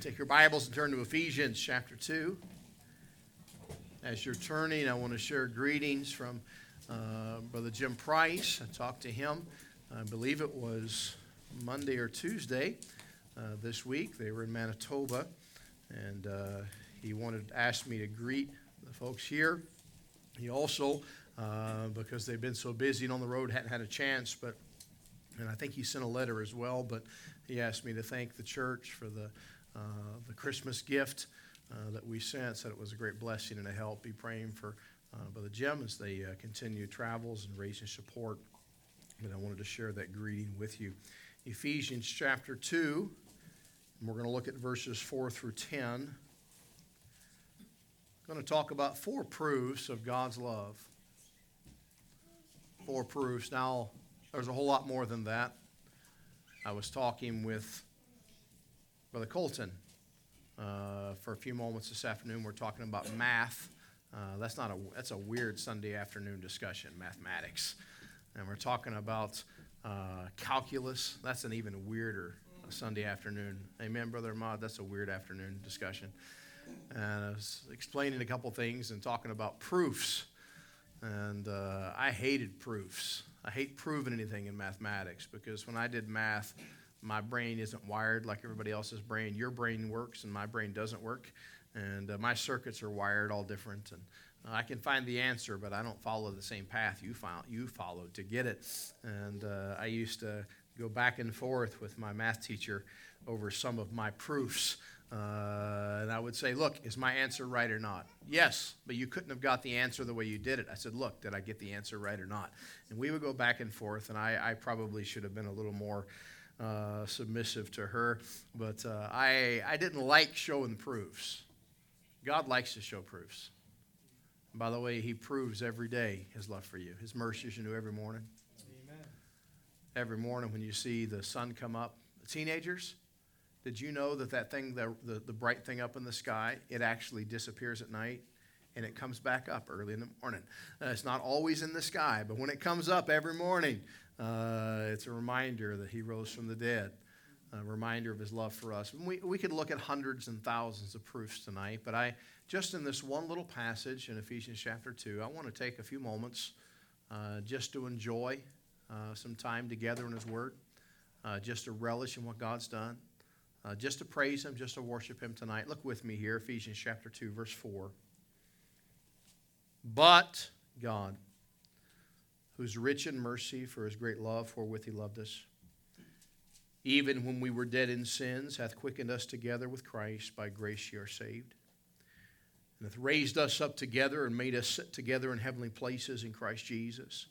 Take your Bibles and turn to Ephesians chapter 2. As you're turning, I want to share greetings from uh, Brother Jim Price. I talked to him, I believe it was Monday or Tuesday uh, this week. They were in Manitoba, and uh, he wanted asked me to greet the folks here. He also, uh, because they've been so busy and on the road, hadn't had a chance, but and I think he sent a letter as well, but he asked me to thank the church for the, uh, the Christmas gift uh, that we sent. Said it was a great blessing and a help. Be praying for uh, Brother Jim as they uh, continue travels and raising support. But I wanted to share that greeting with you. Ephesians chapter 2, and we're going to look at verses 4 through 10. I'm going to talk about four proofs of God's love. Four proofs. Now, there's a whole lot more than that. I was talking with Brother Colton uh, for a few moments this afternoon. We're talking about math. Uh, that's not a that's a weird Sunday afternoon discussion, mathematics, and we're talking about uh, calculus. That's an even weirder Sunday afternoon. Amen, Brother Ahmad. That's a weird afternoon discussion. And I was explaining a couple things and talking about proofs. And uh, I hated proofs. I hate proving anything in mathematics because when I did math, my brain isn't wired like everybody else's brain. Your brain works and my brain doesn't work. And uh, my circuits are wired all different. And uh, I can find the answer, but I don't follow the same path you, you followed to get it. And uh, I used to go back and forth with my math teacher over some of my proofs. Uh, and I would say, Look, is my answer right or not? Yes, but you couldn't have got the answer the way you did it. I said, Look, did I get the answer right or not? And we would go back and forth, and I, I probably should have been a little more uh, submissive to her, but uh, I, I didn't like showing proofs. God likes to show proofs. And by the way, He proves every day His love for you. His mercies you new every morning. Amen. Every morning when you see the sun come up, teenagers, did you know that that thing, the, the, the, bright thing up in the sky, it actually disappears at night and it comes back up early in the morning? Uh, it's not always in the sky, but when it comes up every morning, uh, it's a reminder that he rose from the dead, a reminder of his love for us. We, we could look at hundreds and thousands of proofs tonight, but I, just in this one little passage in Ephesians chapter 2, I want to take a few moments uh, just to enjoy uh, some time together in his word, uh, just to relish in what God's done. Uh, just to praise Him, just to worship Him tonight. Look with me here, Ephesians chapter 2, verse 4. But God, who's rich in mercy for His great love, wherewith He loved us, even when we were dead in sins, hath quickened us together with Christ. By grace ye are saved. And hath raised us up together and made us sit together in heavenly places in Christ Jesus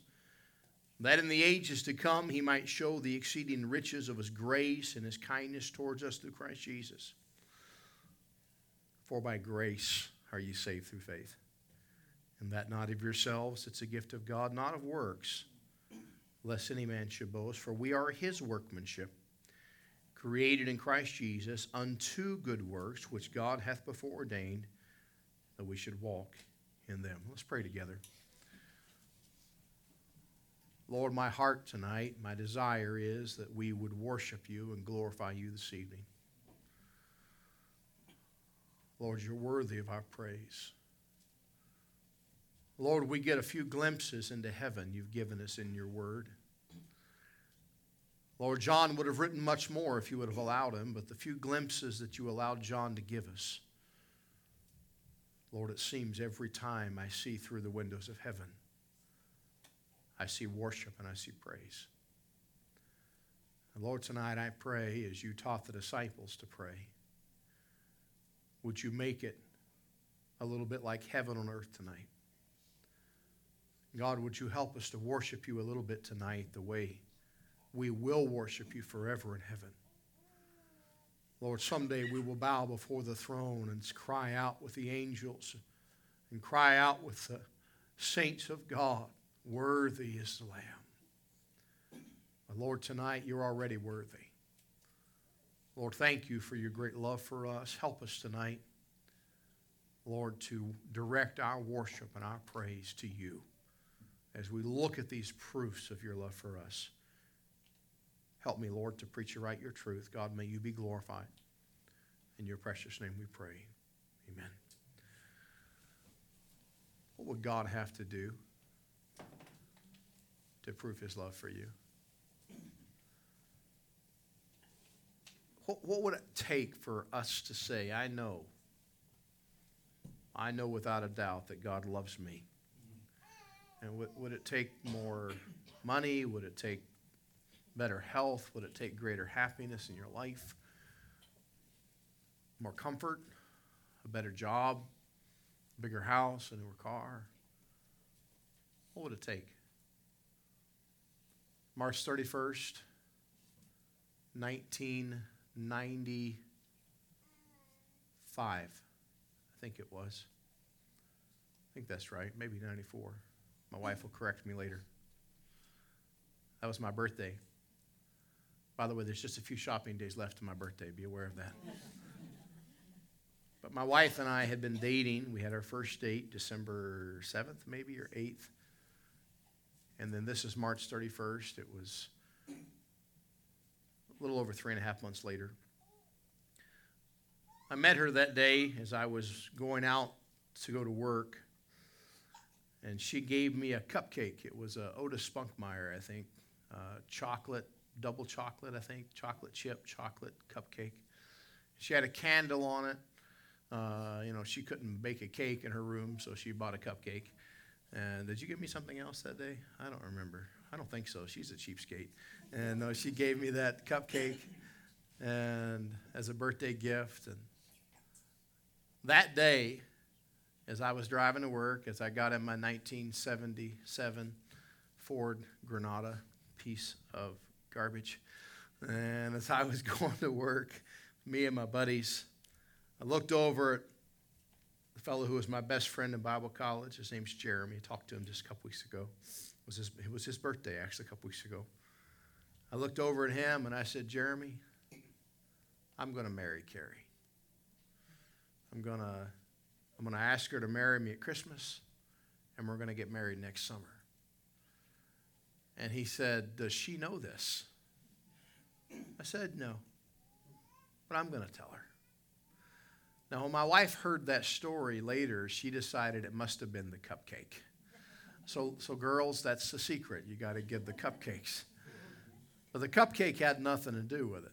that in the ages to come he might show the exceeding riches of his grace and his kindness towards us through Christ Jesus. For by grace are ye saved through faith. And that not of yourselves, it's a gift of God, not of works, lest any man should boast. For we are his workmanship, created in Christ Jesus unto good works, which God hath before ordained that we should walk in them. Let's pray together. Lord, my heart tonight, my desire is that we would worship you and glorify you this evening. Lord, you're worthy of our praise. Lord, we get a few glimpses into heaven you've given us in your word. Lord, John would have written much more if you would have allowed him, but the few glimpses that you allowed John to give us, Lord, it seems every time I see through the windows of heaven I see worship and I see praise. And Lord, tonight I pray as you taught the disciples to pray, would you make it a little bit like heaven on earth tonight? God, would you help us to worship you a little bit tonight the way we will worship you forever in heaven? Lord, someday we will bow before the throne and cry out with the angels and cry out with the saints of God Worthy is the Lamb. But Lord, tonight you're already worthy. Lord, thank you for your great love for us. Help us tonight, Lord, to direct our worship and our praise to you as we look at these proofs of your love for us. Help me, Lord, to preach you right your truth. God, may you be glorified. In your precious name we pray. Amen. What would God have to do to prove his love for you? What, what would it take for us to say, I know, I know without a doubt that God loves me? And would, would it take more money? Would it take better health? Would it take greater happiness in your life? More comfort? A better job? A bigger house? A newer car? What would it take? March 31st, 1995, I think it was. I think that's right, maybe 94. My wife will correct me later. That was my birthday. By the way, there's just a few shopping days left to my birthday. Be aware of that. but my wife and I had been dating. We had our first date December 7th, maybe, or 8th. And then this is March 31st. It was a little over three and a half months later. I met her that day as I was going out to go to work and she gave me a cupcake. It was a Otis Spunkmeyer, I think, uh, chocolate, double chocolate, I think, chocolate chip, chocolate cupcake. She had a candle on it. Uh, you know, she couldn't bake a cake in her room, so she bought a cupcake. And did you give me something else that day? I don't remember. I don't think so. She's a cheapskate. And uh, she gave me that cupcake and as a birthday gift. And that day, as I was driving to work, as I got in my 1977 Ford Granada piece of garbage, and as I was going to work, me and my buddies, I looked over at the fellow who was my best friend in Bible college. His name's Jeremy. I talked to him just a couple weeks ago. It was his, it was his birthday, actually, a couple weeks ago. I looked over at him and I said, Jeremy, I'm going to marry Carrie. I'm going to I'm going to ask her to marry me at Christmas, and we're going to get married next summer. And he said, Does she know this? I said, No. But I'm going to tell her. Now, when my wife heard that story later, she decided it must have been the cupcake. So, so girls, that's the secret. You got to give the cupcakes. But the cupcake had nothing to do with it.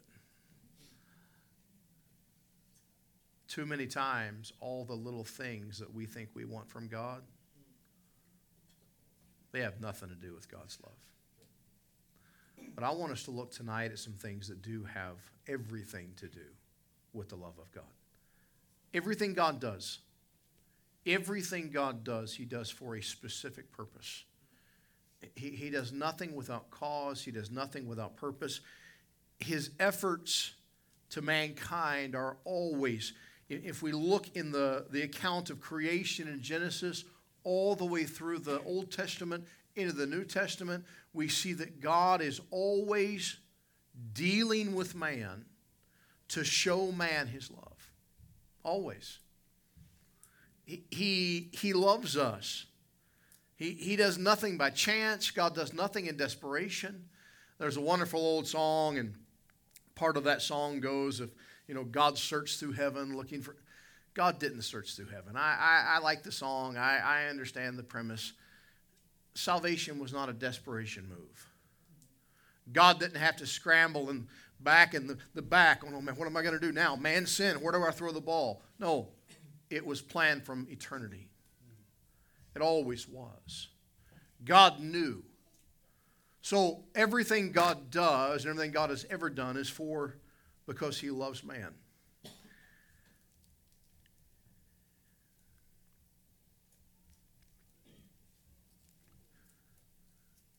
Too many times all the little things that we think we want from God, they have nothing to do with God's love. But I want us to look tonight at some things that do have everything to do with the love of God. Everything God does, everything God does, He does for a specific purpose. He, he does nothing without cause, He does nothing without purpose. His efforts to mankind are always if we look in the, the account of creation in Genesis, all the way through the Old Testament into the New Testament, we see that God is always dealing with man to show man his love. Always. He, he, loves us. He, he does nothing by chance. God does nothing in desperation. There's a wonderful old song, and part of that song goes, if you know, God searched through heaven looking for. God didn't search through heaven. I, I, I like the song, I, I understand the premise. Salvation was not a desperation move. God didn't have to scramble and back in the, the back. Oh, man, what am I going to do now? Man sin. Where do I throw the ball? No, it was planned from eternity. It always was. God knew. So everything God does and everything God has ever done is for because he loves man.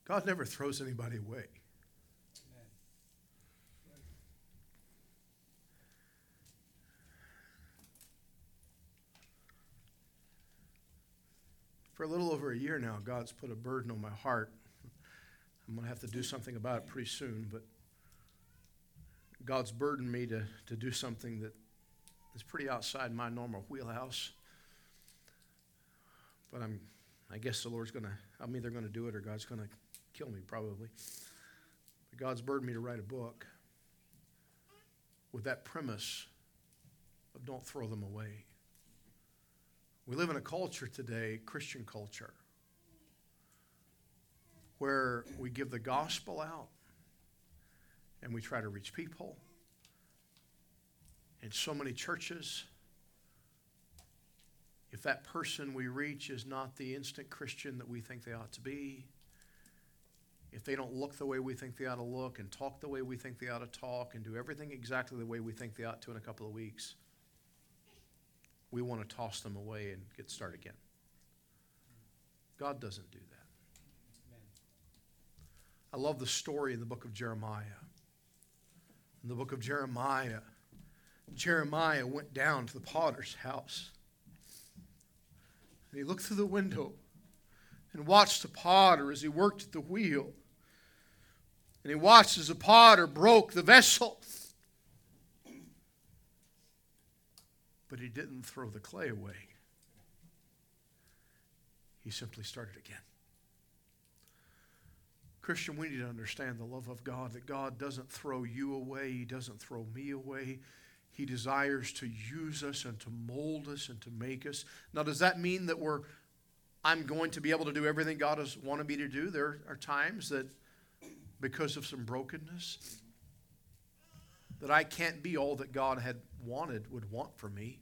God never throws anybody away. For a little over a year now, God's put a burden on my heart. I'm going to have to do something about it pretty soon, but God's burdened me to, to do something that is pretty outside my normal wheelhouse. But I'm, I guess the Lord's going to, I'm either going to do it or God's going to kill me, probably. But God's burdened me to write a book with that premise of don't throw them away. We live in a culture today, Christian culture, where we give the gospel out and we try to reach people. In so many churches, if that person we reach is not the instant Christian that we think they ought to be, if they don't look the way we think they ought to look and talk the way we think they ought to talk and do everything exactly the way we think they ought to in a couple of weeks, we want to toss them away and get started again. God doesn't do that. I love the story in the book of Jeremiah. In the book of Jeremiah, Jeremiah went down to the potter's house. And he looked through the window and watched the potter as he worked at the wheel. And he watched as the potter broke the vessel. But he didn't throw the clay away. He simply started again. Christian, we need to understand the love of God, that God doesn't throw you away, He doesn't throw me away. He desires to use us and to mold us and to make us. Now, does that mean that we're I'm going to be able to do everything God has wanted me to do? There are times that because of some brokenness that I can't be all that God had wanted would want for me,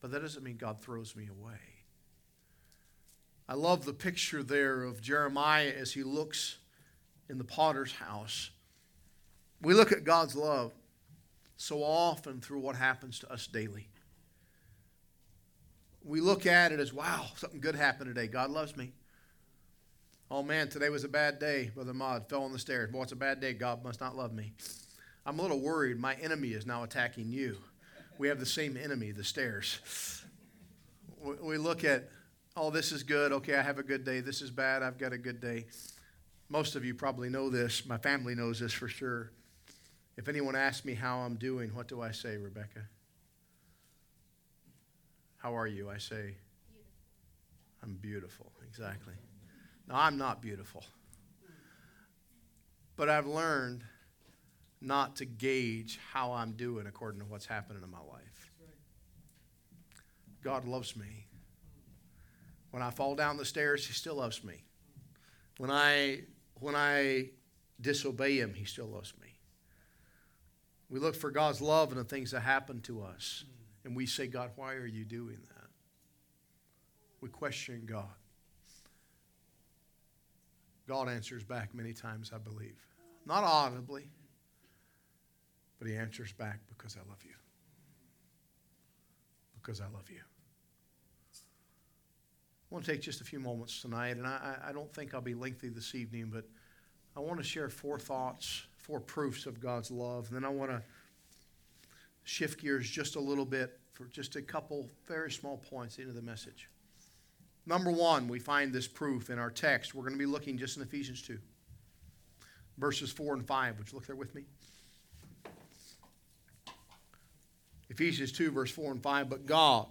but that doesn't mean God throws me away. I love the picture there of Jeremiah as he looks in the potter's house. We look at God's love so often through what happens to us daily. We look at it as, wow, something good happened today. God loves me. Oh man, today was a bad day. Brother Maud fell on the stairs. Boy, it's a bad day. God must not love me. I'm a little worried. My enemy is now attacking you. We have the same enemy, the stairs. We look at, oh, this is good. Okay, I have a good day. This is bad. I've got a good day. Most of you probably know this. My family knows this for sure. If anyone asks me how I'm doing, what do I say, Rebecca? How are you? I say, I'm beautiful. Exactly. Now, I'm not beautiful. But I've learned not to gauge how I'm doing according to what's happening in my life. God loves me. When I fall down the stairs, He still loves me. When I when I disobey Him, He still loves me. We look for God's love in the things that happen to us, and we say, God, why are you doing that? We question God. God answers back many times, I believe. Not audibly, but He answers back because I love you. Because I love you. I want to take just a few moments tonight, and I, I don't think I'll be lengthy this evening, but I want to share four thoughts, four proofs of God's love. And then I want to shift gears just a little bit for just a couple very small points into the message. Number one, we find this proof in our text. We're going to be looking just in Ephesians 2, verses 4 and 5. Would you look there with me? Ephesians 2, verse 4 and 5. But God,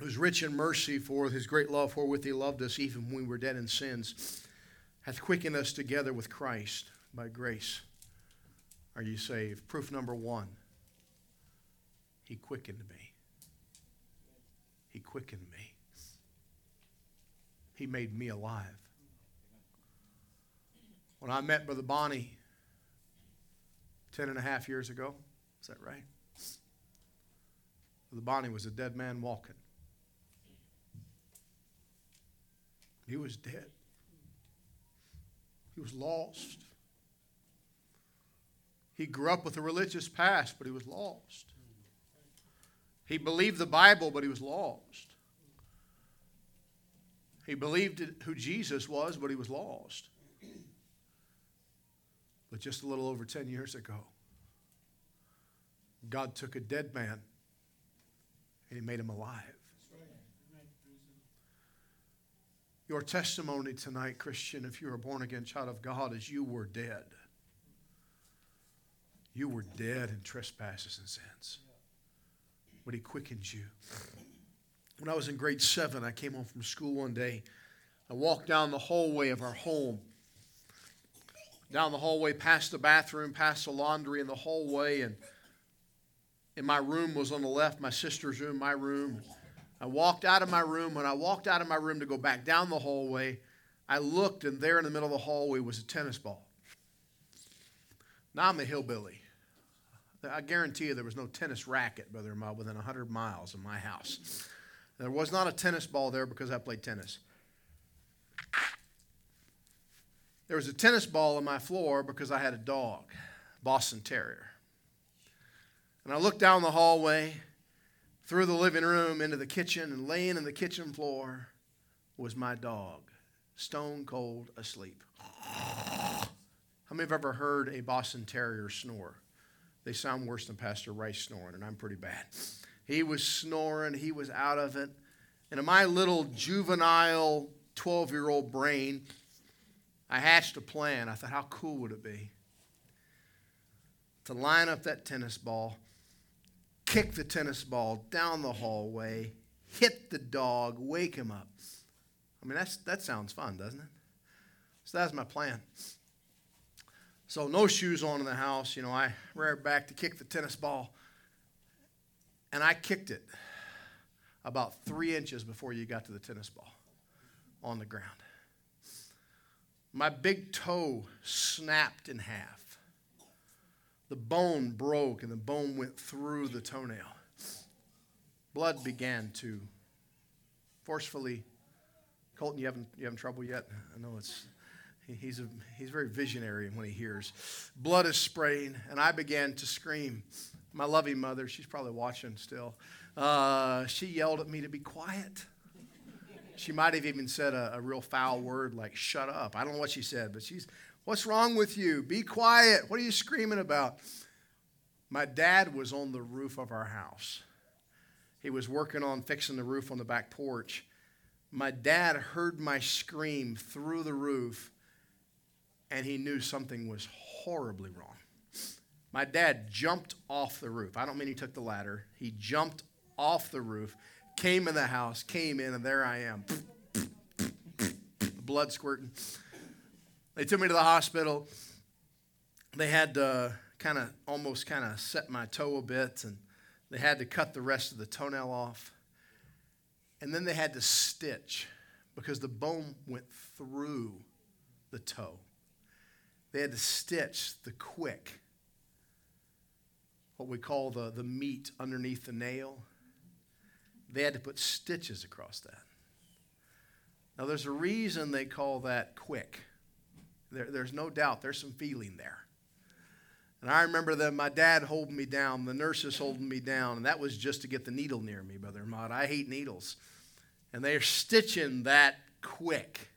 who's rich in mercy for his great love wherewith he loved us even when we were dead in sins, hath quickened us together with Christ by grace. Are you saved? Proof number one He quickened me. He quickened me. He made me alive. When I met Brother Bonnie ten and a half years ago, is that right? Brother Bonnie was a dead man walking. He was dead. He was lost. He grew up with a religious past, but he was lost. He believed the Bible, but he was lost. He believed who Jesus was, but he was lost. But just a little over 10 years ago, God took a dead man and he made him alive. Your testimony tonight, Christian, if you're a born again child of God, is you were dead. You were dead in trespasses and sins. But He quickens you. When I was in grade seven, I came home from school one day. I walked down the hallway of our home. Down the hallway, past the bathroom, past the laundry in the hallway, and and my room was on the left, my sister's room, my room. I walked out of my room. When I walked out of my room to go back down the hallway, I looked, and there in the middle of the hallway was a tennis ball. Now I'm a hillbilly. I guarantee you there was no tennis racket, Brother Ahmad, within 100 miles of my house. There was not a tennis ball there because I played tennis. There was a tennis ball on my floor because I had a dog, Boston Terrier. And I looked down the hallway, through the living room, into the kitchen, and laying in the kitchen floor was my dog, stone cold asleep. How many have ever heard a Boston Terrier snore? They sound worse than Pastor Rice snoring, and I'm pretty bad. He was snoring, he was out of it. And in my little juvenile 12 year old brain, I hatched a plan. I thought, how cool would it be to line up that tennis ball, kick the tennis ball down the hallway, hit the dog, wake him up? I mean, that's, that sounds fun, doesn't it? So that's my plan. So no shoes on in the house. You know, I ran back to kick the tennis ball, and I kicked it about three inches before you got to the tennis ball on the ground. My big toe snapped in half. The bone broke, and the bone went through the toenail. Blood began to forcefully. Colton, you having you having trouble yet? I know it's He's, a, he's very visionary when he hears. Blood is spraying, and I began to scream. My loving mother, she's probably watching still, uh, she yelled at me to be quiet. She might have even said a, a, real foul word like, shut up. I don't know what she said, but she's, what's wrong with you? Be quiet. What are you screaming about? My dad was on the roof of our house. He was working on fixing the roof on the back porch. My dad heard my scream through the roof and he knew something was horribly wrong. My dad jumped off the roof. I don't mean he took the ladder. He jumped off the roof, came in the house, came in, and there I am. Blood squirting. They took me to the hospital. They had to kind of almost kind of set my toe a bit, and they had to cut the rest of the toenail off. And then they had to stitch because the bone went through the toe. They had to stitch the quick, what we call the, the meat underneath the nail. They had to put stitches across that. Now, there's a reason they call that quick. There, there's no doubt, there's some feeling there. And I remember that my dad holding me down, the nurses holding me down, and that was just to get the needle near me, Brother Ahmad. I hate needles. And they're stitching that quick.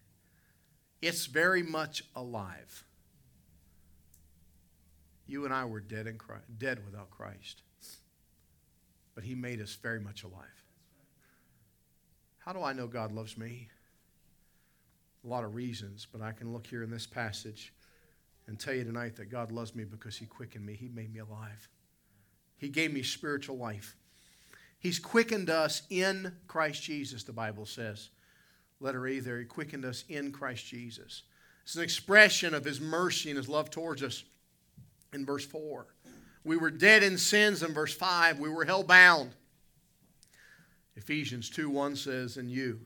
It's very much alive. You and I were dead, in Christ, dead without Christ. But He made us very much alive. How do I know God loves me? A lot of reasons, but I can look here in this passage and tell you tonight that God loves me because He quickened me. He made me alive. He gave me spiritual life. He's quickened us in Christ Jesus, the Bible says. Letter A there, He quickened us in Christ Jesus. It's an expression of His mercy and His love towards us in verse 4. We were dead in sins in verse 5. We were hell bound. Ephesians 2 1 says, And you.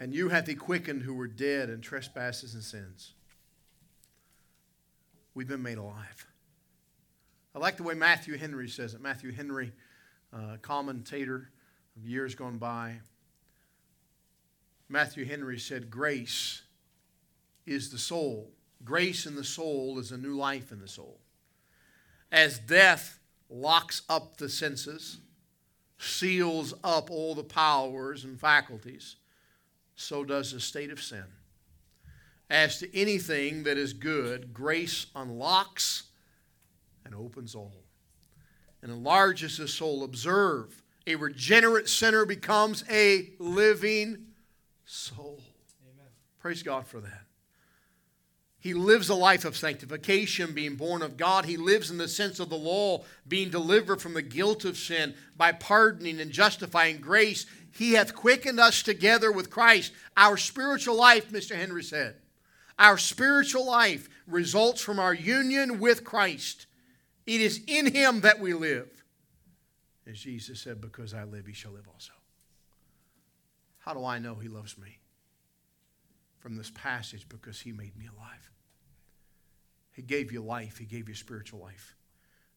And you hath he quickened who were dead in trespasses and sins. We've been made alive. I like the way Matthew Henry says it. Matthew Henry, uh, commentator of years gone by. Matthew Henry said, Grace is the soul. Grace in the soul is a new life in the soul. As death locks up the senses, seals up all the powers and faculties, so does the state of sin. As to anything that is good, grace unlocks and opens all and enlarges the soul. Observe, a regenerate sinner becomes a living soul. Amen. Praise God for that. He lives a life of sanctification, being born of God. He lives in the sense of the law, being delivered from the guilt of sin by pardoning and justifying grace. He hath quickened us together with Christ. Our spiritual life, Mr. Henry said, Our spiritual life results from our union with Christ. It is in Him that we live. As Jesus said, Because I live, He shall live also. How do I know He loves me? From this passage, because He made me alive. He gave you life, He gave you spiritual life.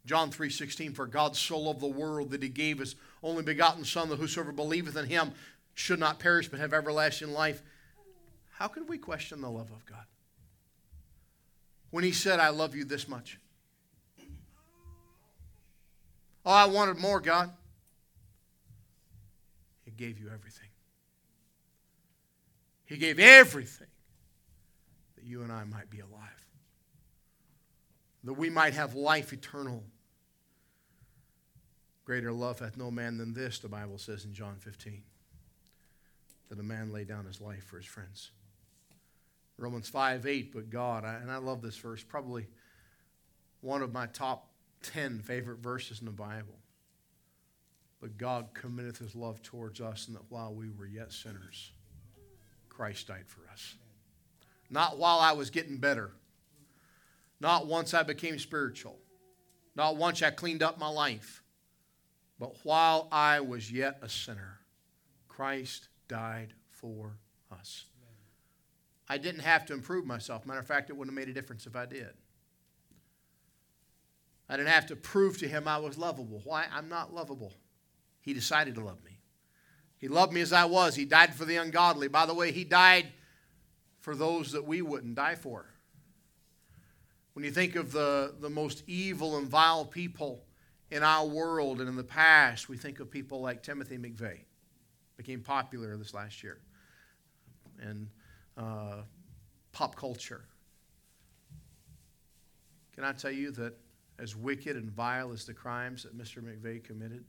John 3:16 for God so loved the world that he gave his only begotten son that whosoever believeth in him should not perish but have everlasting life. How can we question the love of God? When he said I love you this much. Oh, I wanted more, God. He gave you everything. He gave everything that you and I might be alive. That we might have life eternal. Greater love hath no man than this, the Bible says in John 15. That a man lay down his life for his friends. Romans 5 8, but God, and I love this verse, probably one of my top 10 favorite verses in the Bible. But God committeth his love towards us, and that while we were yet sinners, Christ died for us. Not while I was getting better, not once I became spiritual, not once I cleaned up my life, but while I was yet a sinner, Christ died for us. I didn't have to improve myself. Matter of fact, it wouldn't have made a difference if I did. I didn't have to prove to him I was lovable. Why? I'm not lovable. He decided to love me. He loved me as I was. He died for the ungodly. By the way, He died for those that we wouldn't die for. When you think of the, the most evil and vile people in our world and in the past, we think of people like Timothy McVeigh, became popular this last year, and uh, pop culture. Can I tell you that as wicked and vile as the crimes that Mr. McVeigh committed,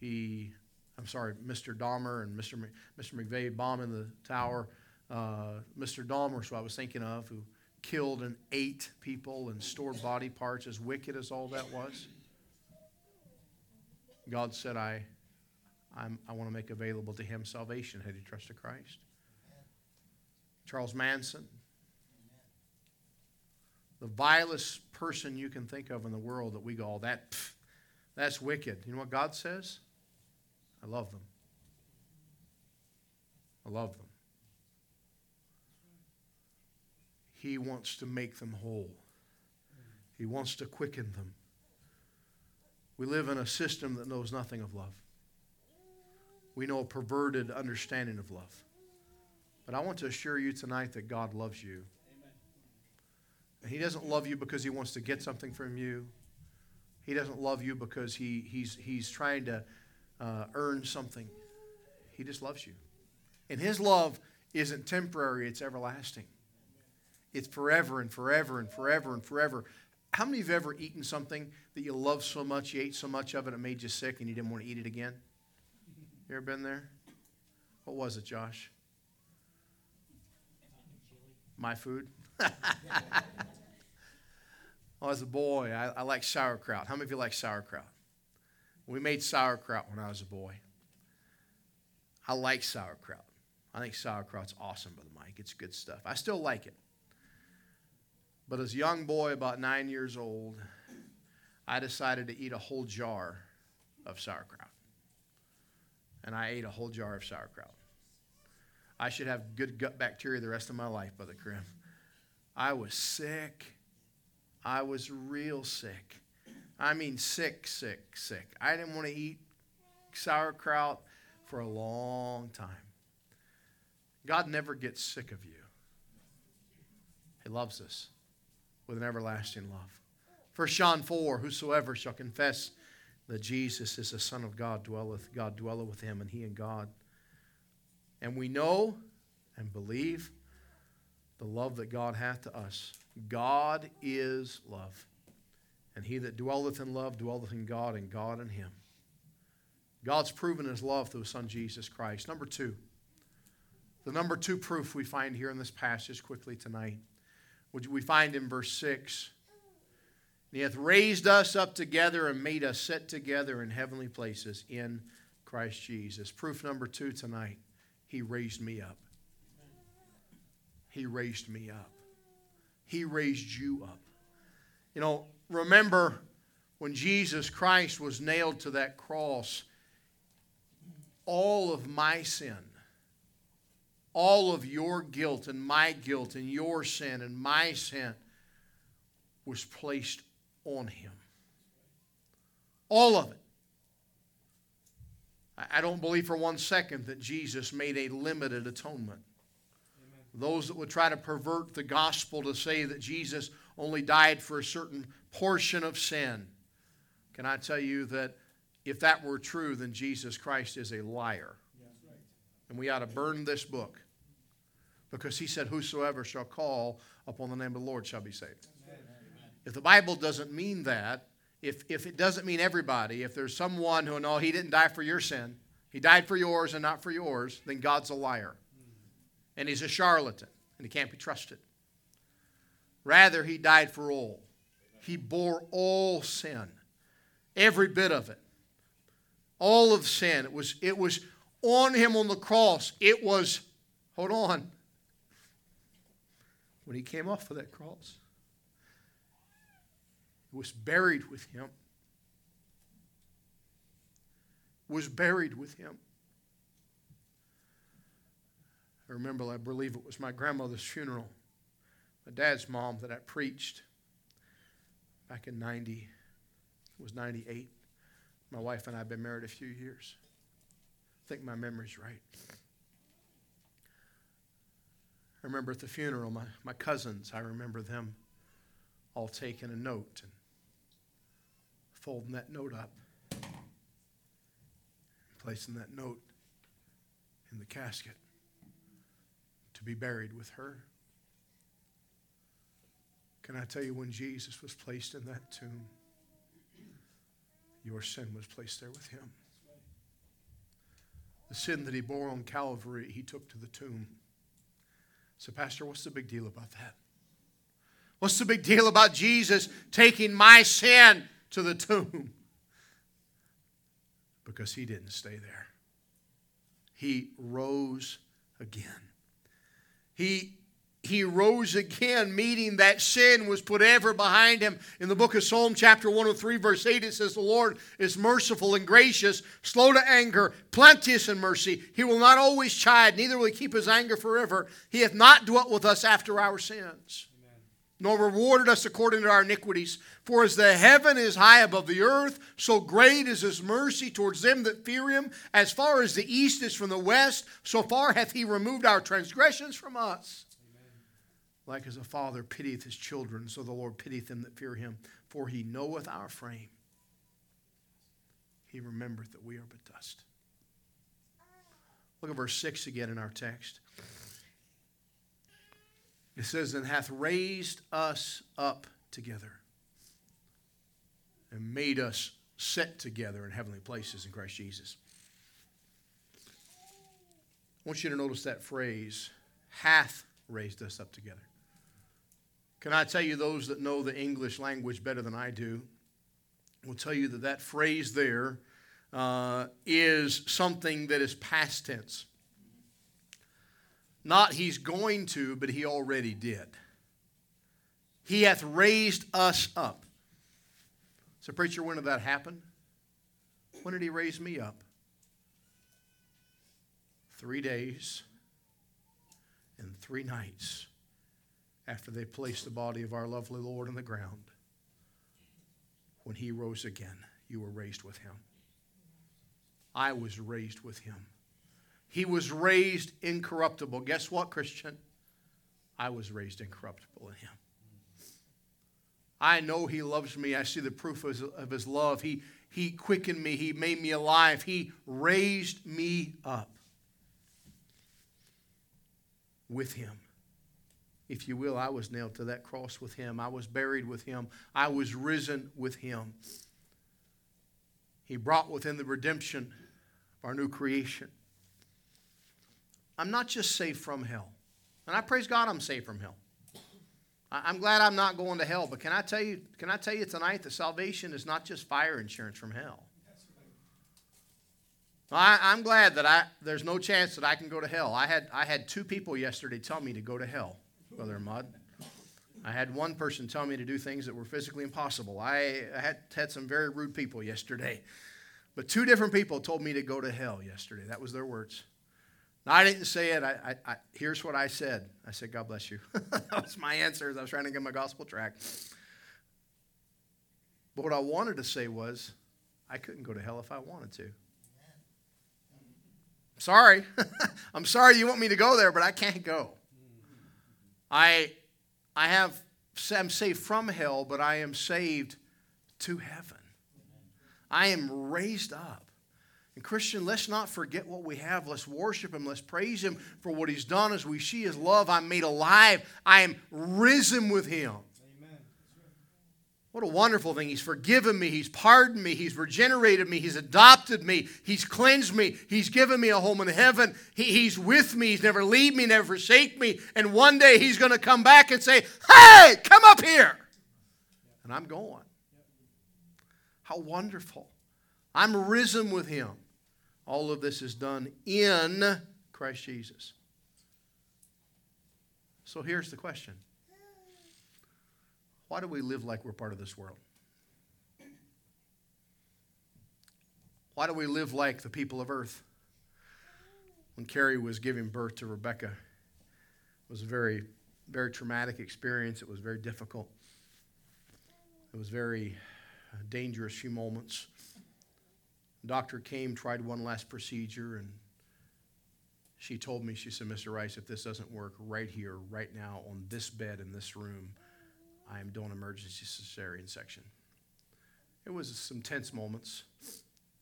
he, I'm sorry, Mr. Dahmer and Mr. Mr. McVeigh bombing the tower. Uh, Mr. Dahmer is who I was thinking of, who killed and ate people and stored body parts, as wicked as all that was. God said, I, I'm, i want to make available to him salvation had he trusted Christ. Charles Manson, the vilest person you can think of in the world that we go, oh, that, pff, that's wicked. You know what God says? I love them. I love them. He wants to make them whole. He wants to quicken them. We live in a system that knows nothing of love. We know a perverted understanding of love. But I want to assure you tonight that God loves you. And He doesn't love you because He wants to get something from you. He doesn't love you because he, he's, he's trying to uh, earn something. He just loves you. And His love isn't temporary, it's everlasting. It's forever and forever and forever and forever. How many of you have ever eaten something that you love so much, you ate so much of it, it made you sick and you didn't want to eat it again? You ever been there? What was it, Josh? My food? oh, as a boy, I, I like sauerkraut. How many of you like sauerkraut? We made sauerkraut when I was a boy. I like sauerkraut. I think sauerkraut's awesome, Brother Mike. It's good stuff. I still like it. But as a young boy, about nine years old, I decided to eat a whole jar of sauerkraut. And I ate a whole jar of sauerkraut. I should have good gut bacteria the rest of my life, Brother Krim. I was sick. I was real sick. I mean, sick, sick, sick. I didn't want to eat sauerkraut for a long time. God never gets sick of you, He loves us with an everlasting love. 1 John 4 Whosoever shall confess that Jesus is the Son of God, dwelleth, God dwelleth with him, and he and God. And we know and believe the love that God hath to us. God is love. And he that dwelleth in love dwelleth in God, and God in him. God's proven his love through his son Jesus Christ. Number two, the number two proof we find here in this passage quickly tonight, which we find in verse 6. He hath raised us up together and made us sit together in heavenly places in Christ Jesus. Proof number two tonight, he raised me up. He raised me up. He raised you up. You know, remember when Jesus Christ was nailed to that cross, all of my sin, all of your guilt and my guilt and your sin and my sin was placed on him. All of it. I don't believe for one second that Jesus made a limited atonement. Amen. Those that would try to pervert the gospel to say that Jesus only died for a certain portion of sin, can I tell you that if that were true, then Jesus Christ is a liar. right. And we ought to burn this book because he said, Whosoever shall call upon the name of the Lord shall be saved. Amen. If the Bible doesn't mean that, if, if it doesn't mean everybody, if there's someone who, no, he didn't die for your sin, he died for yours and not for yours, then God's a liar. And he's a charlatan, and he can't be trusted. Rather, he died for all. He bore all sin, every bit of it. All of sin. It was, it was on him on the cross. It was, hold on, when he came off of that cross was buried with him. Was buried with him. I remember, I believe it was my grandmother's funeral, my dad's mom that I preached back in 90, it was 98. My wife and I have been married a few years. I think my memory's right. I remember at the funeral, my, my cousins, I remember them all taking a note and folding that note up, placing that note in the casket to be buried with her. Can I tell you when Jesus was placed in that tomb, your sin was placed there with him. The sin that he bore on Calvary, he took to the tomb. So, Pastor, what's the big deal about that? What's the big deal about Jesus taking my sin to the tomb because he didn't stay there. He rose again. He he rose again, meaning that sin was put ever behind him. In the book of Psalm, chapter 103, verse 8, it says, The Lord is merciful and gracious, slow to anger, plenteous in mercy. He will not always chide, neither will he keep his anger forever. He hath not dwelt with us after our sins nor rewarded us according to our iniquities. For as the heaven is high above the earth, so great is his mercy towards them that fear him. As far as the east is from the west, so far hath he removed our transgressions from us. Like as a father pitieth his children, so the Lord pitieth them that fear him. For he knoweth our frame. He remembereth that we are but dust. Look at verse 6 again in our text. It says, and hath raised us up together and made us sit together in heavenly places in Christ Jesus. I want you to notice that phrase, hath raised us up together. Can I tell you, those that know the English language better than I do, will tell you that that phrase there uh, is something that is past tense. Not he's going to, but he already did. He hath raised us up. So, preacher, when did that happen? When did he raise me up? Three days and three nights after they placed the body of our lovely Lord on the ground. When he rose again, you were raised with him. I was raised with him. He was raised incorruptible. Guess what, Christian? I was raised incorruptible in him. I know he loves me. I see the proof of his, of his, love. He, he quickened me. He made me alive. He raised me up with him. If you will, I was nailed to that cross with him. I was buried with him. I was risen with him. He brought within the redemption of our new creation. I'm not just saved from hell. And I praise God I'm saved from hell. I'm glad I'm not going to hell, but can I tell you, can I tell you tonight that salvation is not just fire insurance from hell. I, am glad that I, there's no chance that I can go to hell. I had, I had two people yesterday tell me to go to hell. Brother Mud. I had one person tell me to do things that were physically impossible. I had had some very rude people yesterday. But two different people told me to go to hell yesterday. That was their words. Now, I didn't say it. I, I, I, here's what I said. I said, God bless you. that was my answer as I was trying to get my gospel track. But what I wanted to say was, I couldn't go to hell if I wanted to. Sorry. I'm sorry you want me to go there, but I can't go. I, I have, I'm saved from hell, but I am saved to heaven. I am raised up. And Christian, let's not forget what we have. Let's worship Him. Let's praise Him for what He's done as we see His love. I'm made alive. I am risen with Him. What a wonderful thing. He's forgiven me. He's pardoned me. He's regenerated me. He's adopted me. He's cleansed me. He's given me a home in heaven. He, he's with me. He's never leave me, never forsake me. And one day He's going to come back and say, Hey, come up here. And I'm going. How wonderful. I'm risen with him. All of this is done in Christ Jesus. So here's the question Why do we live like we're part of this world? Why do we live like the people of earth? When Carrie was giving birth to Rebecca, it was a very, very traumatic experience. It was very difficult. It was very uh, dangerous few moments. The doctor came, tried one last procedure, and she told me, she said, Mr. Rice, if this doesn't work right here, right now, on this bed in this room, I am doing emergency cesarean section. It was some tense moments.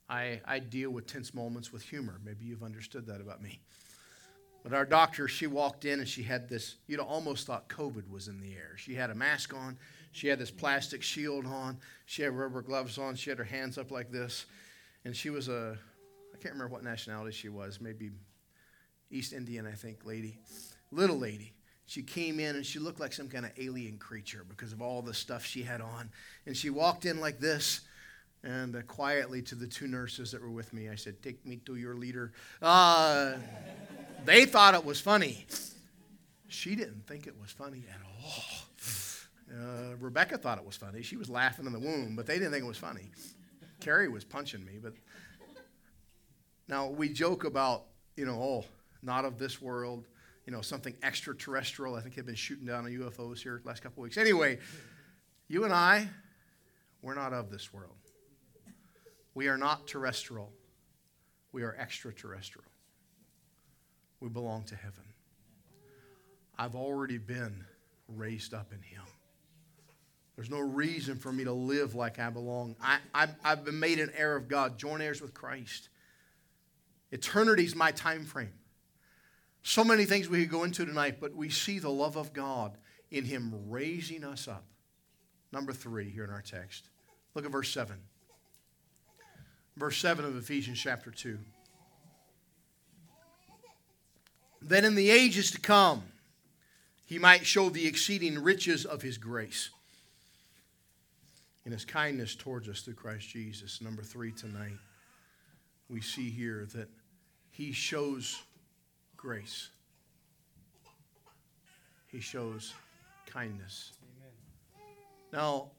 I, I deal with tense moments with humor. Maybe you've understood that about me. But our doctor, she walked in and she had this, you'd almost thought COVID was in the air. She had a mask on, she had this plastic shield on. She had rubber gloves on. She had her hands up like this. And she was a, I can't remember what nationality she was, maybe East Indian, I think, lady. Little lady. She came in and she looked like some kind of alien creature because of all the stuff she had on. And she walked in like this. And uh, quietly to the two nurses that were with me, I said, Take me to your leader. Uh, they thought it was funny. She didn't think it was funny at all. Uh, Rebecca thought it was funny. She was laughing in the womb, but they didn't think it was funny. Carrie was punching me, but now we joke about, you know, oh, not of this world, you know, something extraterrestrial. I think they've been shooting down on UFOs here last couple weeks. Anyway, you and I, we're not of this world. We are not terrestrial. We are extraterrestrial. We belong to heaven. I've already been raised up in Him. There's no reason for me to live like I belong. I, I, I've been made an heir of God, joint heirs with Christ. Eternity's my time frame. So many things we could go into tonight, but we see the love of God in Him raising us up. Number three here in our text. Look at verse 7. Verse 7 of Ephesians chapter 2. Then in the ages to come, He might show the exceeding riches of His grace in his kindness towards us through Christ Jesus. Number three tonight, we see here that he shows grace, he shows kindness. Amen. Now,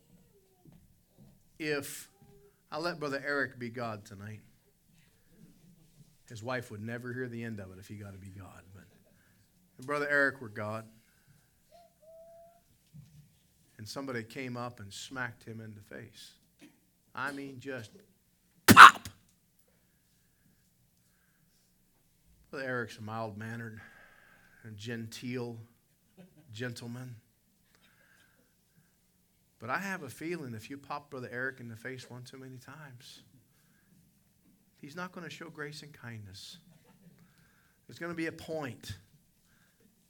if I let Brother Eric be God tonight, his wife would never hear the end of it if he got to be God. But if Brother Eric were God, and somebody came up and smacked him in the face. I mean, just pop. Well, Eric's a mild mannered, genteel gentleman. But I have a feeling if you pop Brother Eric in the face one too many times, he's not going to show grace and kindness. There's going to be a point,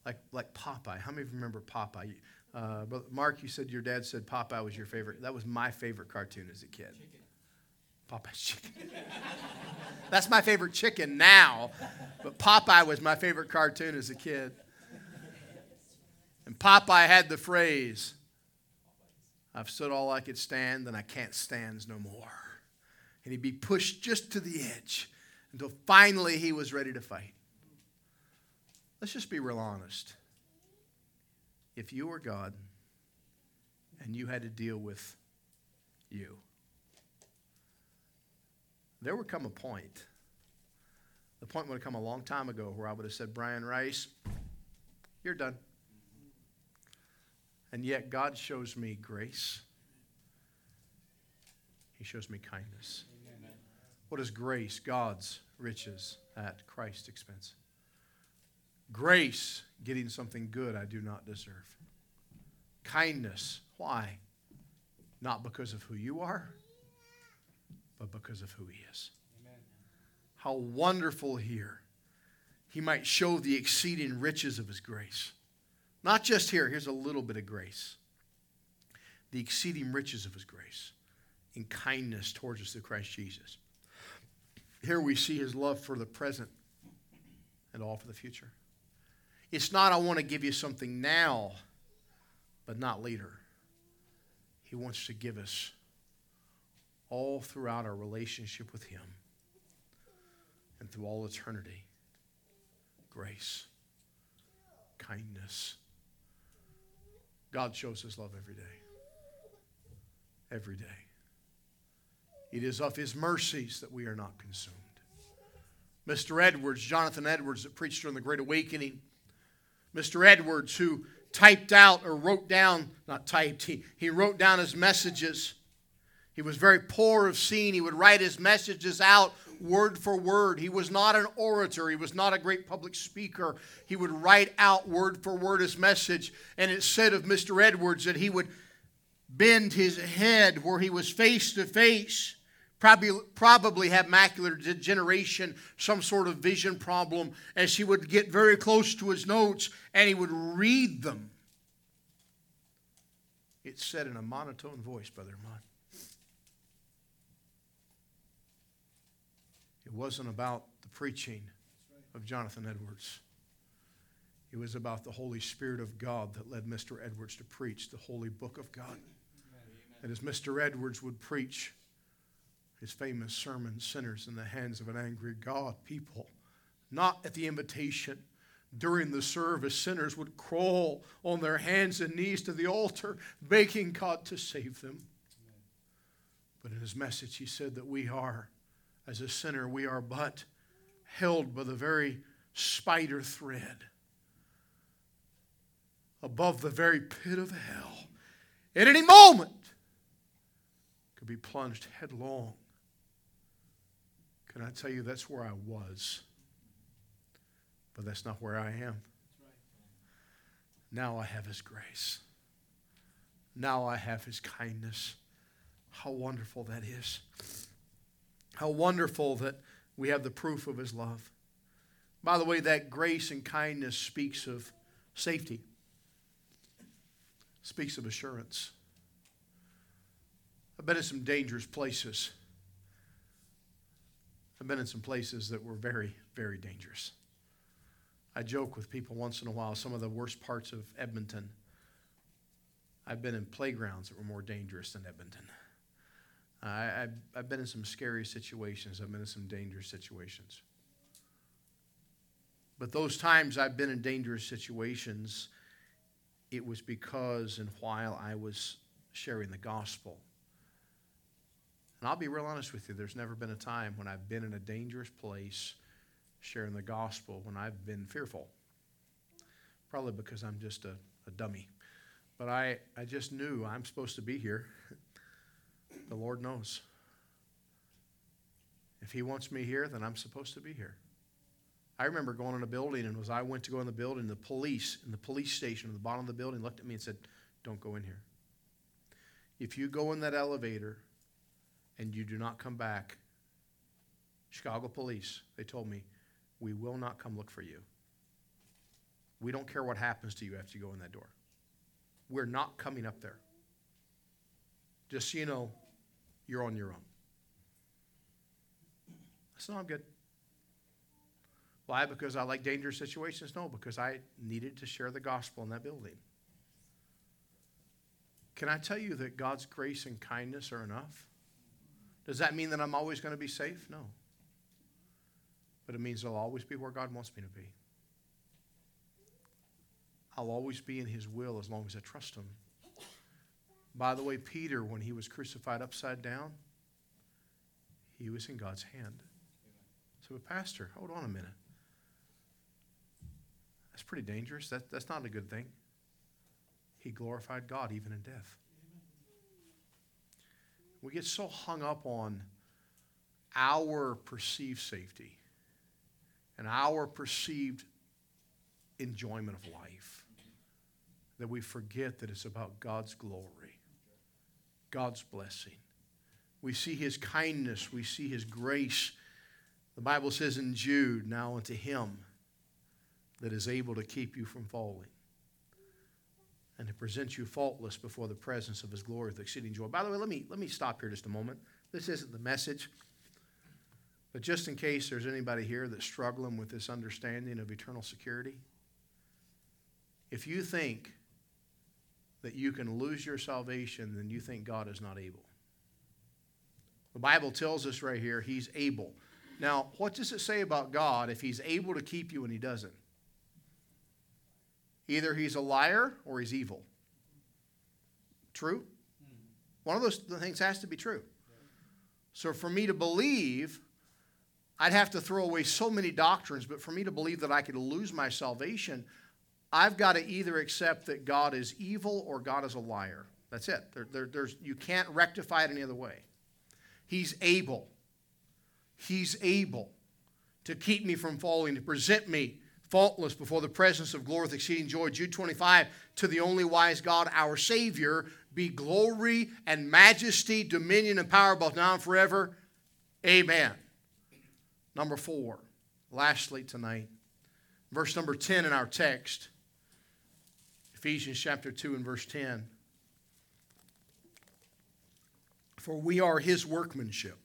like, like Popeye. How many of you remember Popeye? Uh, Mark, you said your dad said Popeye was your favorite. That was my favorite cartoon as a kid. Chicken. Popeye's chicken. That's my favorite chicken now, but Popeye was my favorite cartoon as a kid. And Popeye had the phrase, I've stood all I could stand, and I can't stand no more. And he'd be pushed just to the edge until finally he was ready to fight. Let's just be real honest. if you were God and you had to deal with you, there would come a point, the point would have come a long time ago where I would have said, Brian Rice, you're done. And yet God shows me grace. He shows me kindness. Amen. What is grace? God's riches at Christ's expense. Grace, getting something good I do not deserve. Kindness, why? Not because of who you are, but because of who He is. Amen. How wonderful here. He might show the exceeding riches of His grace. Not just here, here's a little bit of grace. The exceeding riches of His grace in kindness towards us through Christ Jesus. Here we see His love for the present and all for the future. It's not, I want to give you something now, but not later. He wants to give us all throughout our relationship with Him and through all eternity grace, kindness. God shows His love every day. Every day. It is of His mercies that we are not consumed. Mr. Edwards, Jonathan Edwards, that preached during the Great Awakening, Mr. Edwards, who typed out or wrote down, not typed, he, he wrote down his messages. He was very poor of seeing. He would write his messages out word for word. He was not an orator, he was not a great public speaker. He would write out word for word his message. And it said of Mr. Edwards that he would bend his head where he was face to face probably, probably have macular degeneration, some sort of vision problem, as he would get very close to his notes and he would read them. It said in a monotone voice, Brother Ahmad. It wasn't about the preaching of Jonathan Edwards. It was about the Holy Spirit of God that led Mr. Edwards to preach the holy book of God. And as Mr. Edwards would preach, his famous sermon, Sinners in the Hands of an Angry God, people, not at the invitation. During the service, sinners would crawl on their hands and knees to the altar, begging God to save them. But in his message, he said that we are, as a sinner, we are but held by the very spider thread above the very pit of hell. At any moment, could be plunged headlong can I tell you that's where I was? But that's not where I am. Now I have His grace. Now I have His kindness. How wonderful that is. How wonderful that we have the proof of His love. By the way, that grace and kindness speaks of safety, speaks of assurance. I've been in some dangerous places. I've been in some places that were very, very dangerous. I joke with people once in a while, some of the worst parts of Edmonton. I've been in playgrounds that were more dangerous than Edmonton. I, have been in some scary situations, I've been in some dangerous situations. But those times I've been in dangerous situations, it was because and while I was sharing the gospel and I'll be real honest with you, there's never been a time when I've been in a dangerous place sharing the gospel when I've been fearful. Probably because I'm just a, a dummy. But I, I just knew I'm supposed to be here. the Lord knows. If He wants me here, then I'm supposed to be here. I remember going in a building, and as I went to go in the building, the police in the police station at the bottom of the building looked at me and said, Don't go in here. If you go in that elevator and you do not come back, Chicago police, they told me, we will not come look for you. We don't care what happens to you after you go in that door. We're not coming up there. Just so you know, you're on your own. I said, no, I'm good. Why? Because I like dangerous situations? No, because I needed to share the gospel in that building. Can I tell you that God's grace and kindness are enough? Does that mean that I'm always going to be safe? No. But it means I'll always be where God wants me to be. I'll always be in his will as long as I trust him. By the way, Peter, when he was crucified upside down, he was in God's hand. So, but Pastor, hold on a minute. That's pretty dangerous. That, that's not a good thing. He glorified God even in death. We get so hung up on our perceived safety and our perceived enjoyment of life that we forget that it's about God's glory, God's blessing. We see his kindness, we see his grace. The Bible says in Jude, now unto him that is able to keep you from falling and to present you faultless before the presence of his glory with exceeding joy. By the way, let me, let me stop here just a moment. This isn't the message, but just in case there's anybody here that's struggling with this understanding of eternal security, if you think that you can lose your salvation, then you think God is not able. The Bible tells us right here, He's able. Now, what does it say about God if He's able to keep you and He doesn't? Either He's a liar or He's evil. True? One of those things has to be true. So, for me to believe, I'd have to throw away so many doctrines, but for me to believe that I could lose my salvation, I've got to either accept that God is evil or God is a liar. That's it. There, there, there's, you can't rectify it any other way. He's able. He's able to keep me from falling, to present me faultless before the presence of glory with exceeding joy. Jude 25, to the only wise God, our Savior, be glory and majesty, dominion and power both now and forever. Amen. Number four, lastly tonight, verse number 10 in our text, Ephesians chapter 2 and verse 10. For we are his workmanship,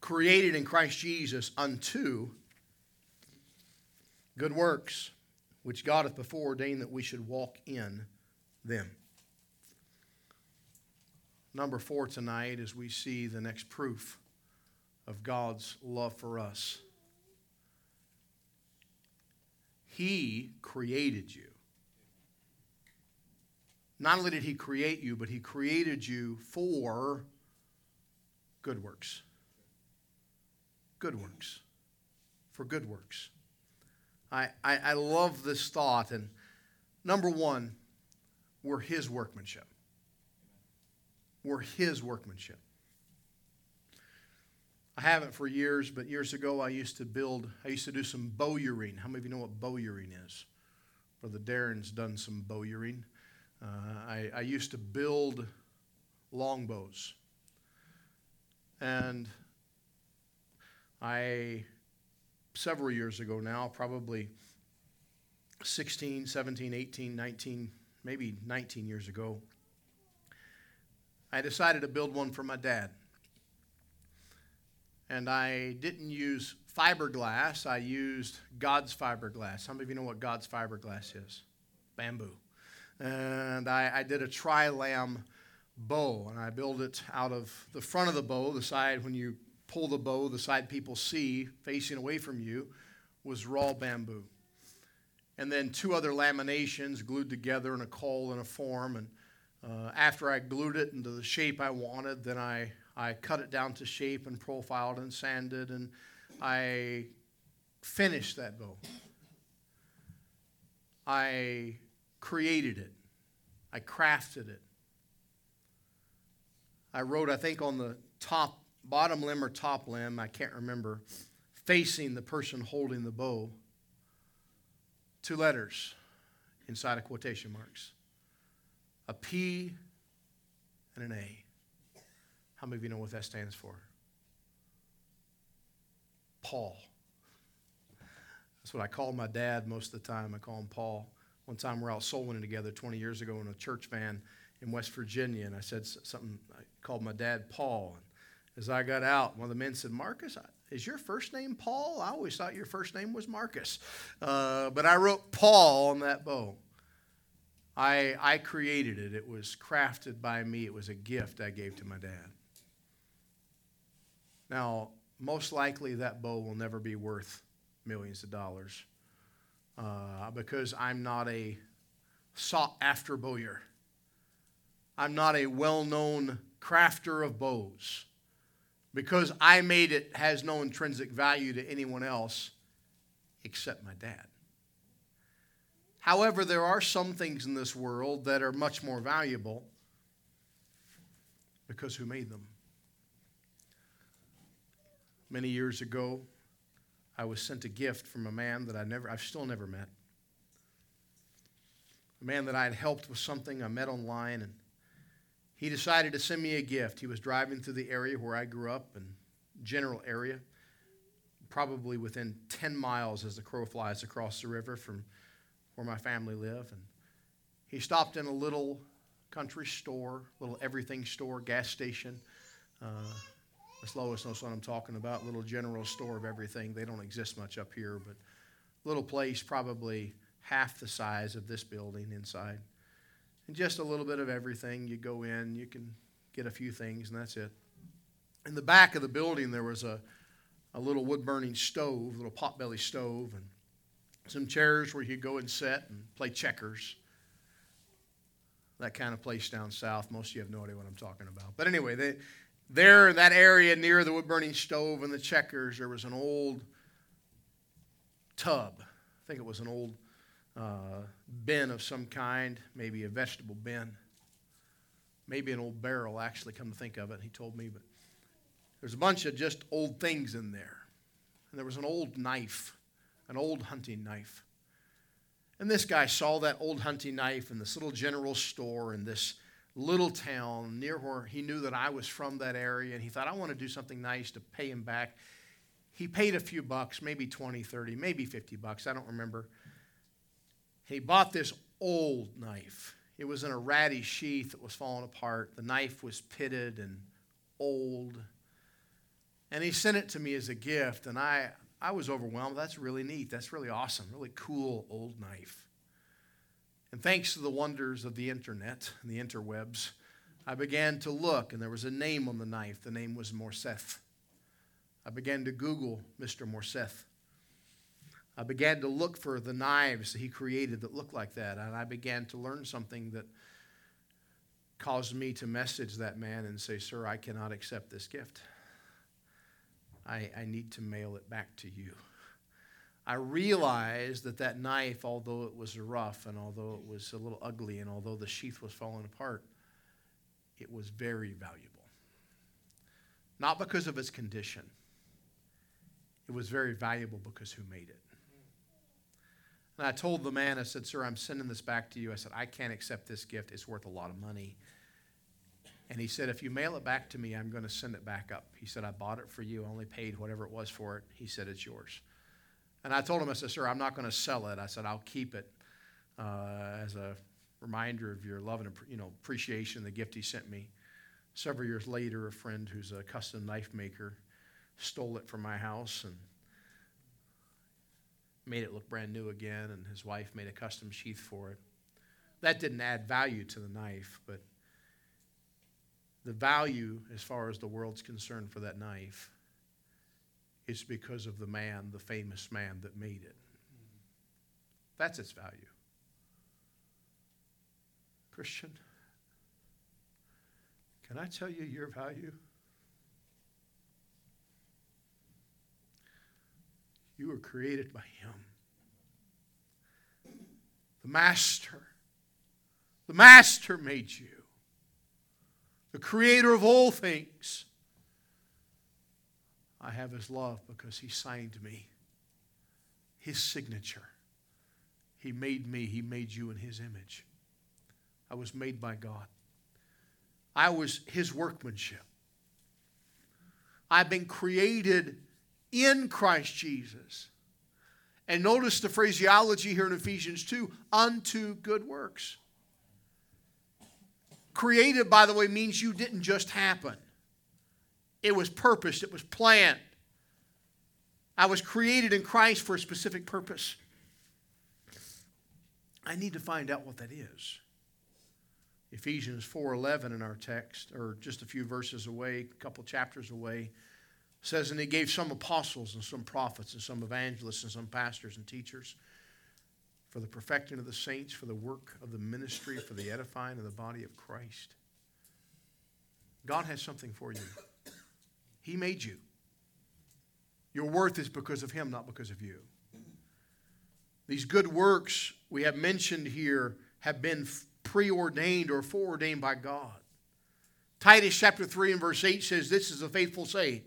created in Christ Jesus unto good works, which God hath before ordained that we should walk in them. Number four tonight, as we see the next proof of God's love for us. He created you. Not only did He create you, but He created you for good works. Good works. For good works. I, I, I love this thought. And number one, we're His workmanship. We're His workmanship. I haven't for years, but years ago I used to build, I used to do some bowyering. How many of you know what bowyering is? Brother Darren's done some bowyering. Uh, I, I used to build longbows. And I, several years ago now, probably 16, 17, 18, 19, maybe 19 years ago, I decided to build one for my dad. And I didn't use fiberglass, I used God's fiberglass. Many of you know what God's fiberglass is? Bamboo and I, I did a tri-lam bow, and I built it out of the front of the bow, the side when you pull the bow, the side people see facing away from you was raw bamboo. And then two other laminations glued together in a caul and a form. And uh, after I glued it into the shape I wanted, then I, I cut it down to shape and profiled and sanded, and I finished that bow. I created it, I crafted it. I wrote, I think, on the top, bottom limb or top limb, I can't remember, facing the person holding the bow, two letters inside of quotation marks a P and an A. How many of you know what that stands for? Paul. That's what I call my dad most of the time. I call him Paul. One time we're out soul winning together 20 years ago in a church van in West Virginia, and I said something, I called my dad Paul. And as I got out, one of the men said, Marcus, is your first name Paul? I always thought your first name was Marcus. Uh, but I wrote Paul on that bow. I, I created it. It was crafted by me. It was a gift I gave to my dad. Now, most likely that bow will never be worth millions of dollars. Uh, because I'm not a sought after bowyer. I'm not a well known crafter of bows. Because I made it has no intrinsic value to anyone else except my dad. However, there are some things in this world that are much more valuable because who made them? Many years ago, I was sent a gift from a man that I never, I've still never met. A man that I had helped with something I met online, and he decided to send me a gift. He was driving through the area where I grew up, and general area, probably within 10 miles as the crow flies across the river from where my family live. And he stopped in a little country store, little everything store, gas station. Uh, Lois knows what I'm talking about. Little general store of everything. They don't exist much up here, but little place, probably half the size of this building inside. And just a little bit of everything. You go in, you can get a few things, and that's it. In the back of the building, there was a, a little wood burning stove, a little potbelly stove, and some chairs where you go and sit and play checkers. That kind of place down south. Most of you have no idea what I'm talking about. But anyway, they, there in that area near the wood burning stove and the checkers, there was an old tub. I think it was an old uh, bin of some kind, maybe a vegetable bin, maybe an old barrel, actually, come to think of it. He told me, but there's a bunch of just old things in there. And there was an old knife, an old hunting knife. And this guy saw that old hunting knife in this little general store in this little town near where he knew that I was from that area. And he thought, I want to do something nice to pay him back. He paid a few bucks, maybe 20, 30, maybe 50 bucks. I don't remember. He bought this old knife. It was in a ratty sheath that was falling apart. The knife was pitted and old. And he sent it to me as a gift, and I, I was overwhelmed. That's really neat. That's really awesome. Really cool old knife. And thanks to the wonders of the internet and the interwebs, I began to look, and there was a name on the knife. The name was Morseth. I began to Google Mr. Morseth. I began to look for the knives that he created that looked like that, and I began to learn something that caused me to message that man and say, Sir, I cannot accept this gift. I, I need to mail it back to you. I realized that that knife, although it was rough and although it was a little ugly and although the sheath was falling apart, it was very valuable. Not because of its condition, it was very valuable because who made it. And I told the man, I said, Sir, I'm sending this back to you. I said, I can't accept this gift. It's worth a lot of money. And he said, If you mail it back to me, I'm going to send it back up. He said, I bought it for you, I only paid whatever it was for it. He said, It's yours. And I told him, I said, Sir, I'm not going to sell it. I said, I'll keep it uh, as a reminder of your love and you know, appreciation, the gift he sent me. Several years later, a friend who's a custom knife maker stole it from my house and made it look brand new again, and his wife made a custom sheath for it. That didn't add value to the knife, but the value, as far as the world's concerned, for that knife is because of the man, the famous man that made it. That's its value. Christian, can I tell you your value? You were created by Him. The Master. The Master made you the creator of all things. I have his love because he signed me, his signature. He made me, he made you in his image. I was made by God. I was his workmanship. I've been created in Christ Jesus. And notice the phraseology here in Ephesians 2 unto good works. Created, by the way, means you didn't just happen, it was purposed, it was planned. I was created in Christ for a specific purpose. I need to find out what that is. Ephesians 4:11 in our text or just a few verses away, a couple chapters away says and he gave some apostles and some prophets and some evangelists and some pastors and teachers for the perfecting of the saints, for the work of the ministry, for the edifying of the body of Christ. God has something for you. He made you. Your worth is because of Him, not because of you. These good works we have mentioned here have been preordained or foreordained by God. Titus chapter 3 and verse 8 says, This is a faithful saying.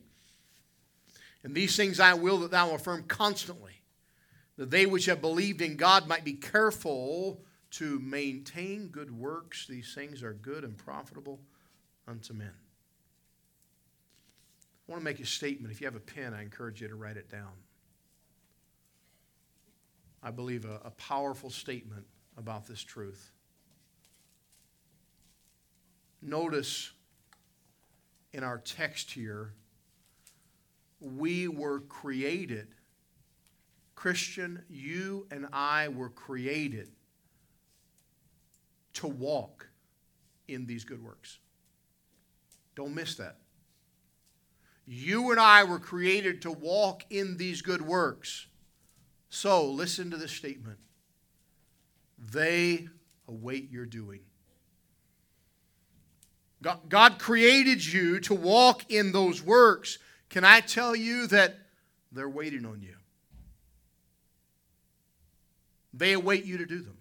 And these things I will that thou affirm constantly, that they which have believed in God might be careful to maintain good works. These things are good and profitable unto men. I want to make a statement. If you have a pen, I encourage you to write it down. I believe a, a powerful statement about this truth. Notice in our text here, we were created. Christian, you and I were created to walk in these good works. Don't miss that. You and I were created to walk in these good works. So, listen to this statement. They await your doing. God, created you to walk in those works. Can I tell you that they're waiting on you? They await you to do them.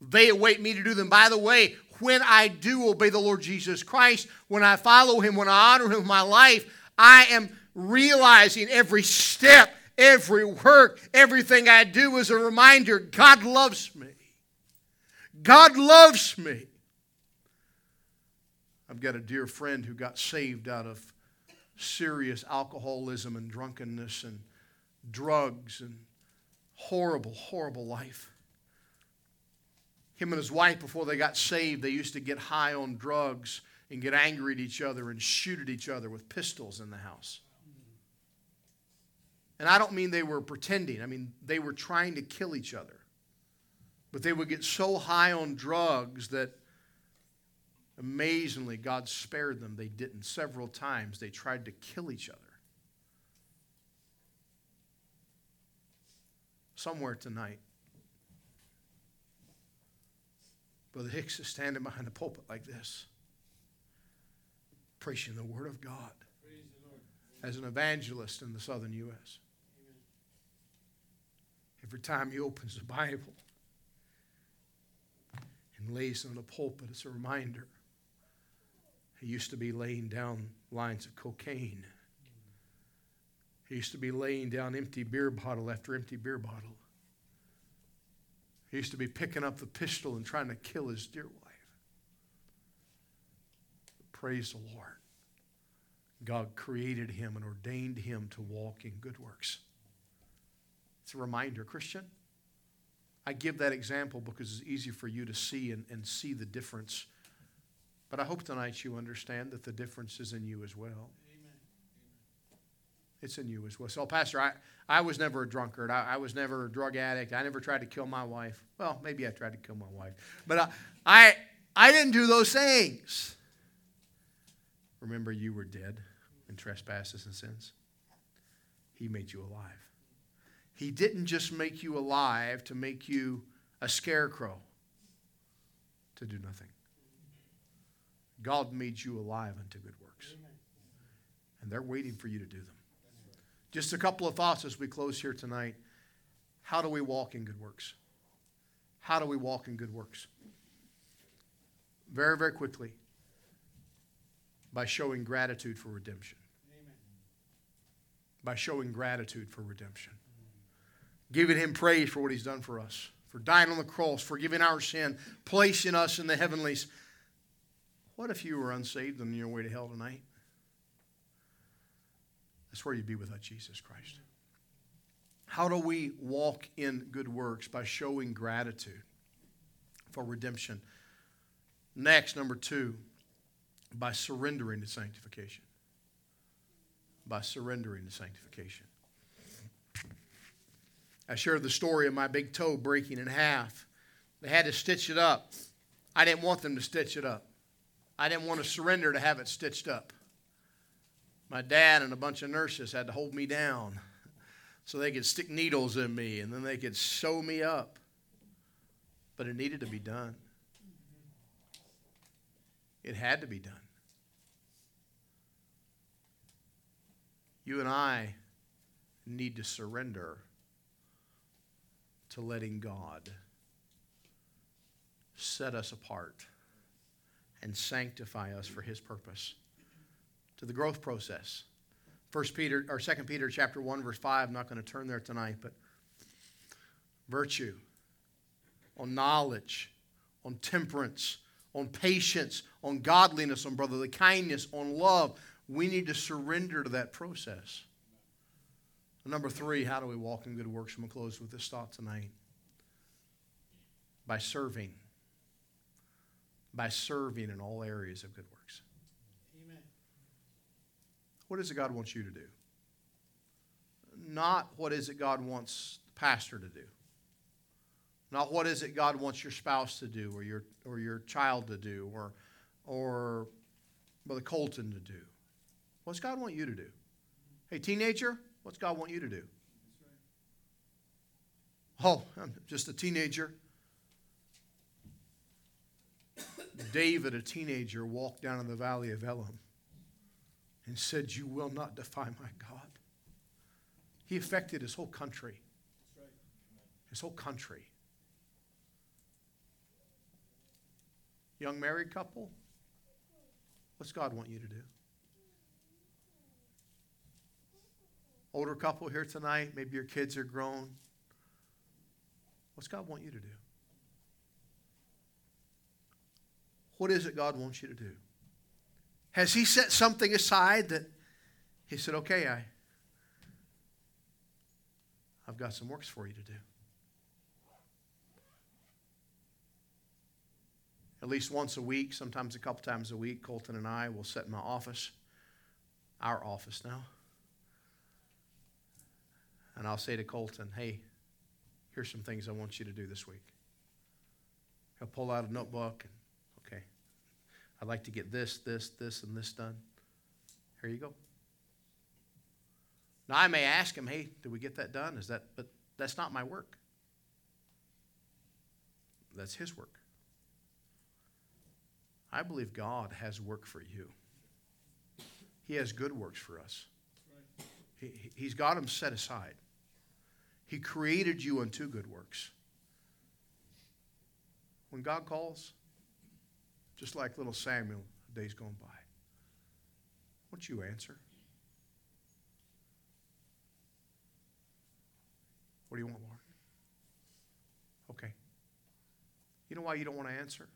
They await me to do them. By the way, when I do obey the Lord Jesus Christ, when I follow Him, when I honor Him with my life, I am realizing every step, every work, everything I do is a reminder God loves me. God loves me. I've got a dear friend who got saved out of serious alcoholism and drunkenness and drugs and horrible, horrible life. Him and his wife, before they got saved, they used to get high on drugs and get angry at each other and shoot at each other with pistols in the house. And I don't mean they were pretending, I mean they were trying to kill each other. But they would get so high on drugs that amazingly God spared them. They didn't. Several times they tried to kill each other. Somewhere tonight, Brother Hicks is standing behind the pulpit like this, preaching the Word of God as an evangelist in the southern U.S. Every time he opens the Bible and lays it on the pulpit, it's a reminder. He used to be laying down lines of cocaine. He used to be laying down empty beer bottle after empty beer bottle. He used to be picking up the pistol and trying to kill his dear wife. Praise the Lord. God created him and ordained him to walk in good works. It's a reminder, Christian. I give that example because it's easy for you to see and, and see the difference. But I hope tonight you understand that the difference is in you as well. It's in you as well. So, Pastor, I, I was never a drunkard. I, I was never a drug addict. I never tried to kill my wife. Well, maybe I tried to kill my wife. But I, I, I didn't do those things. Remember, you were dead in trespasses and sins. He made you alive. He didn't just make you alive to make you a scarecrow to do nothing. God made you alive unto good works. And they're waiting for you to do them. Just a couple of thoughts as we close here tonight. How do we walk in good works? How do we walk in good works? Very, very quickly. By showing gratitude for redemption. Amen. By showing gratitude for redemption. Giving Him praise for what He's done for us, for dying on the cross, forgiving our sin, placing us in the heavenlies. What if you were unsaved on your way to hell tonight? That's where you'd be without Jesus Christ. How do we walk in good works? By showing gratitude for redemption. Next, number two, by surrendering to sanctification. By surrendering to sanctification. I shared the story of my big toe breaking in half. They had to stitch it up. I didn't want them to stitch it up. I didn't want to surrender to have it stitched up my dad and a bunch of nurses had to hold me down. so they could stick needles in me and then they could sew me up. But it needed to be done. It had to be done. You and I need to surrender to letting God set us apart and sanctify us for his purpose to the growth process. First peter or Second peter chapter 1 verse 5 i'm not going to turn there tonight but virtue on knowledge on temperance on patience on godliness on brotherly kindness on love. We need to surrender to that process. Number three how do we walk in good works? I'm going to close with this thought tonight. By serving. By serving in all areas of good works. What is it God wants you to do? Not what is it God wants the pastor to do. Not what is it God wants your spouse to do or your, or your child to do or, or Brother Colton to do. What's God want you to do? Hey, teenager, what's God want you to do? Oh, I'm just a teenager. David, a teenager, walked down in the valley of Elah and said, You will not defy my God. He affected his whole country. His whole country. Young married couple, what's God want you to do? Older couple here tonight, maybe your kids are grown. What's God want you to do? What is it God wants you to do? Has He set something aside that He said, okay, I, I've got some works for you to do? At least once a week, sometimes a couple times a week, Colton and I will sit in my office, our office now. And I'll say to Colton, hey, here's some things I want you to do this week. He'll pull out a notebook and I'd like to get this, this, this, and this done. Here you go. Now I may ask him, hey, did we get that done? Is that but that's not my work. That's his work. I believe God has work for you. He has good works for us. He, he's got them set aside. He created you unto good works. When God calls, just like little Samuel, days gone by. Won't you answer? What do you want, Lord? Okay. You know why you don't want to answer?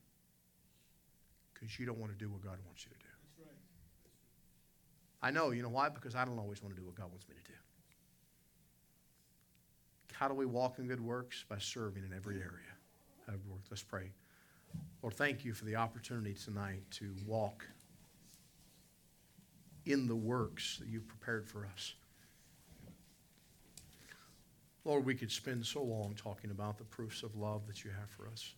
Because you don't want to do what God wants you to do. I know. You know why? Because I don't always want to do what God wants me to do. How do we walk in good works? By serving in every area. Let's pray. Lord, thank you for the opportunity tonight to walk in the works that you've prepared for us. Lord, we could spend so long talking about the proofs of love that you have for us.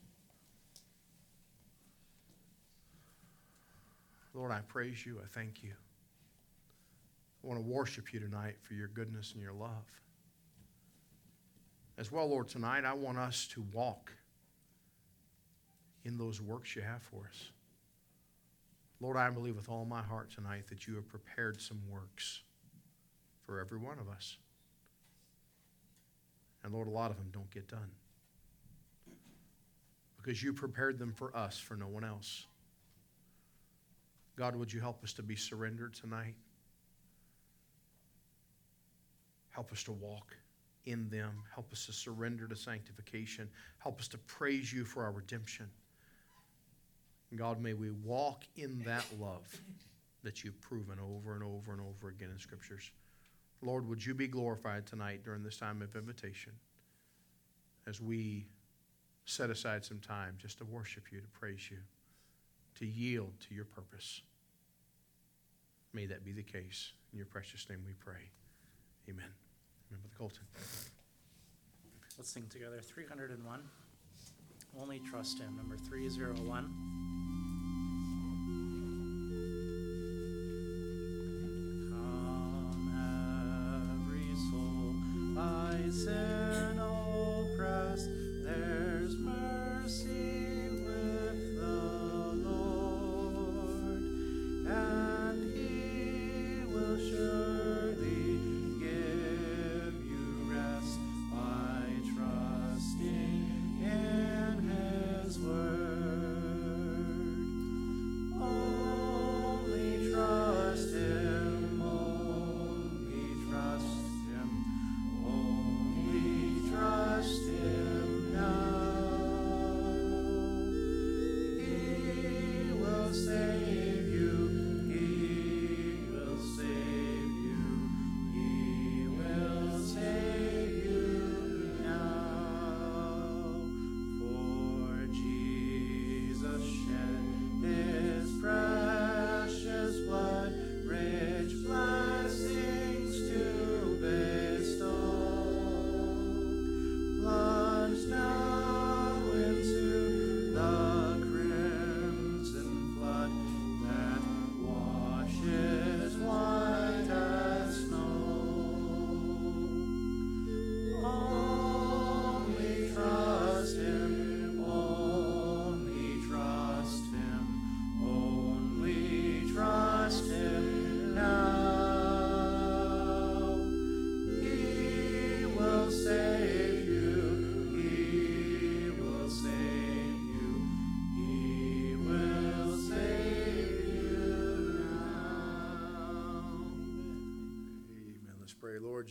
Lord, I praise you. I thank you. I want to worship you tonight for your goodness and your love. As well, Lord, tonight I want us to walk in those works you have for us. Lord, I believe with all my heart tonight that you have prepared some works for every one of us. And Lord, a lot of them don't get done because you prepared them for us, for no one else. God, would you help us to be surrendered tonight? Help us to walk in them. Help us to surrender to sanctification. Help us to praise you for our redemption. God, may we walk in that love that you've proven over and over and over again in Scriptures. Lord, would you be glorified tonight during this time of invitation as we set aside some time just to worship you, to praise you, to yield to your purpose. May that be the case. In your precious name we pray. Amen. Remember the Colton. Let's sing together 301. Only trust him. Number 301. Lord,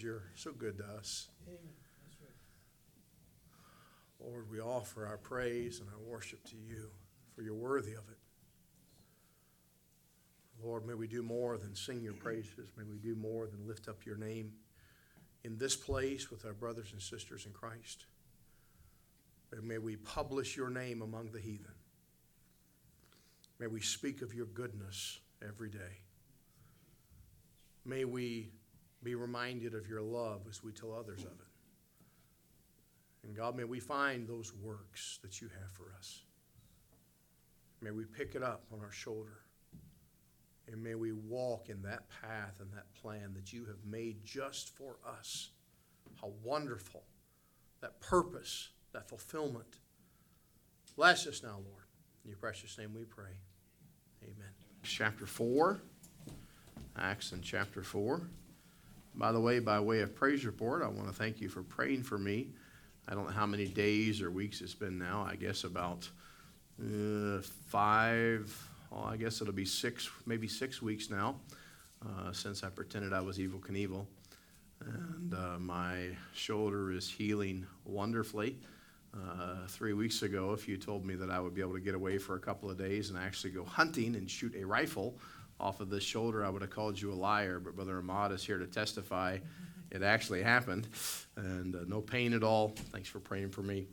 you're so good to us. Lord, we offer our praise and our worship to you, for you're worthy of it. Lord, may we do more than sing your praises. May we do more than lift up your name in this place with our brothers and sisters in Christ. And may we publish your name among the heathen. May we speak of your goodness every day. May we be reminded of your love as we tell others of it. And God, may we find those works that you have for us. May we pick it up on our shoulder. And may we walk in that path and that plan that you have made just for us. How wonderful that purpose, that fulfillment. Bless us now, Lord. In your precious name we pray. Amen. Chapter 4. Acts in chapter 4. By the way, by way of praise report, I want to thank you for praying for me. I don't know how many days or weeks it's been now. I guess about uh, five, well, I guess it'll be six, maybe six weeks now uh, since I pretended I was Evel Knievel. And uh, my shoulder is healing wonderfully. Uh, three weeks ago, if you told me that I would be able to get away for a couple of days and actually go hunting and shoot a rifle off of this shoulder, I would have called you a liar. But Brother Ahmad is here to testify it actually happened. And uh, no pain at all. Thanks for praying for me.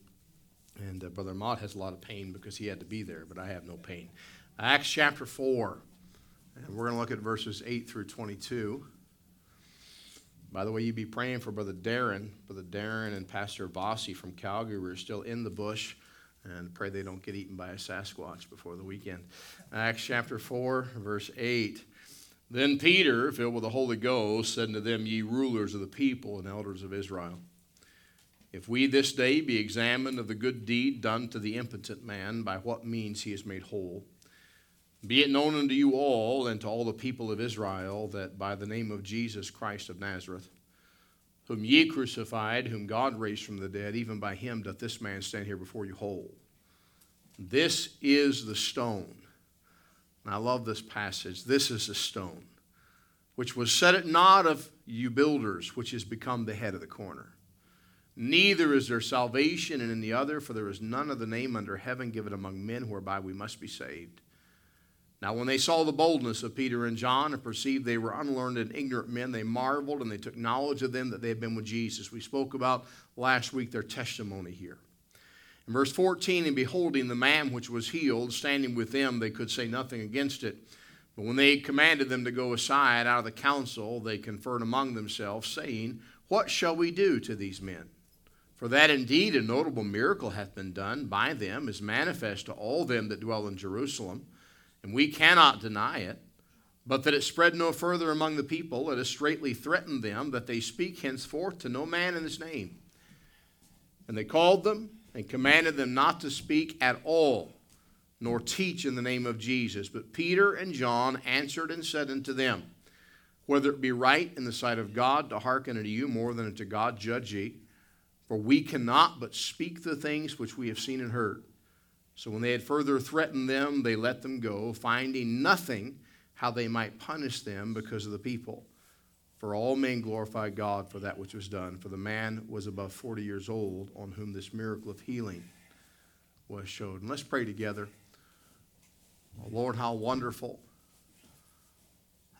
And uh, Brother Ahmad has a lot of pain because he had to be there, but I have no pain. Acts chapter 4. And we're going to look at verses 8 through 22. By the way, you'd be praying for Brother Darren. Brother Darren and Pastor Vossi from Calgary. We're still in the bush and pray they don't get eaten by a Sasquatch before the weekend. Acts chapter 4, verse 8. Then Peter, filled with the Holy Ghost, said unto them, Ye rulers of the people and elders of Israel, if we this day be examined of the good deed done to the impotent man, by what means he is made whole, be it known unto you all and to all the people of Israel that by the name of Jesus Christ of Nazareth, whom ye crucified, whom God raised from the dead, even by him doth this man stand here before you whole. This is the stone. And I love this passage. This is the stone, which was set at naught of you builders, which has become the head of the corner. Neither is there salvation in any other, for there is none of the name under heaven given among men whereby we must be saved. Now, when they saw the boldness of Peter and John and perceived they were unlearned and ignorant men, they marveled and they took knowledge of them that they had been with Jesus. We spoke about last week their testimony here. In verse 14, and beholding the man which was healed, standing with them, they could say nothing against it. But when they commanded them to go aside out of the council, they conferred among themselves, saying, What shall we do to these men? For that indeed a notable miracle hath been done by them, is manifest to all them that dwell in Jerusalem and we cannot deny it. But that it spread no further among the people, let us straightly threatened them that they speak henceforth to no man in his name. And they called them and commanded them not to speak at all, nor teach in the name of Jesus. But Peter and John answered and said unto them, Whether it be right in the sight of God to hearken unto you more than unto God, judge ye. For we cannot but speak the things which we have seen and heard. So when they had further threatened them, they let them go, finding nothing how they might punish them because of the people. For all men glorify God for that which was done. For the man was above 40 years old on whom this miracle of healing was showed. And let's pray together. Oh, Lord, how wonderful,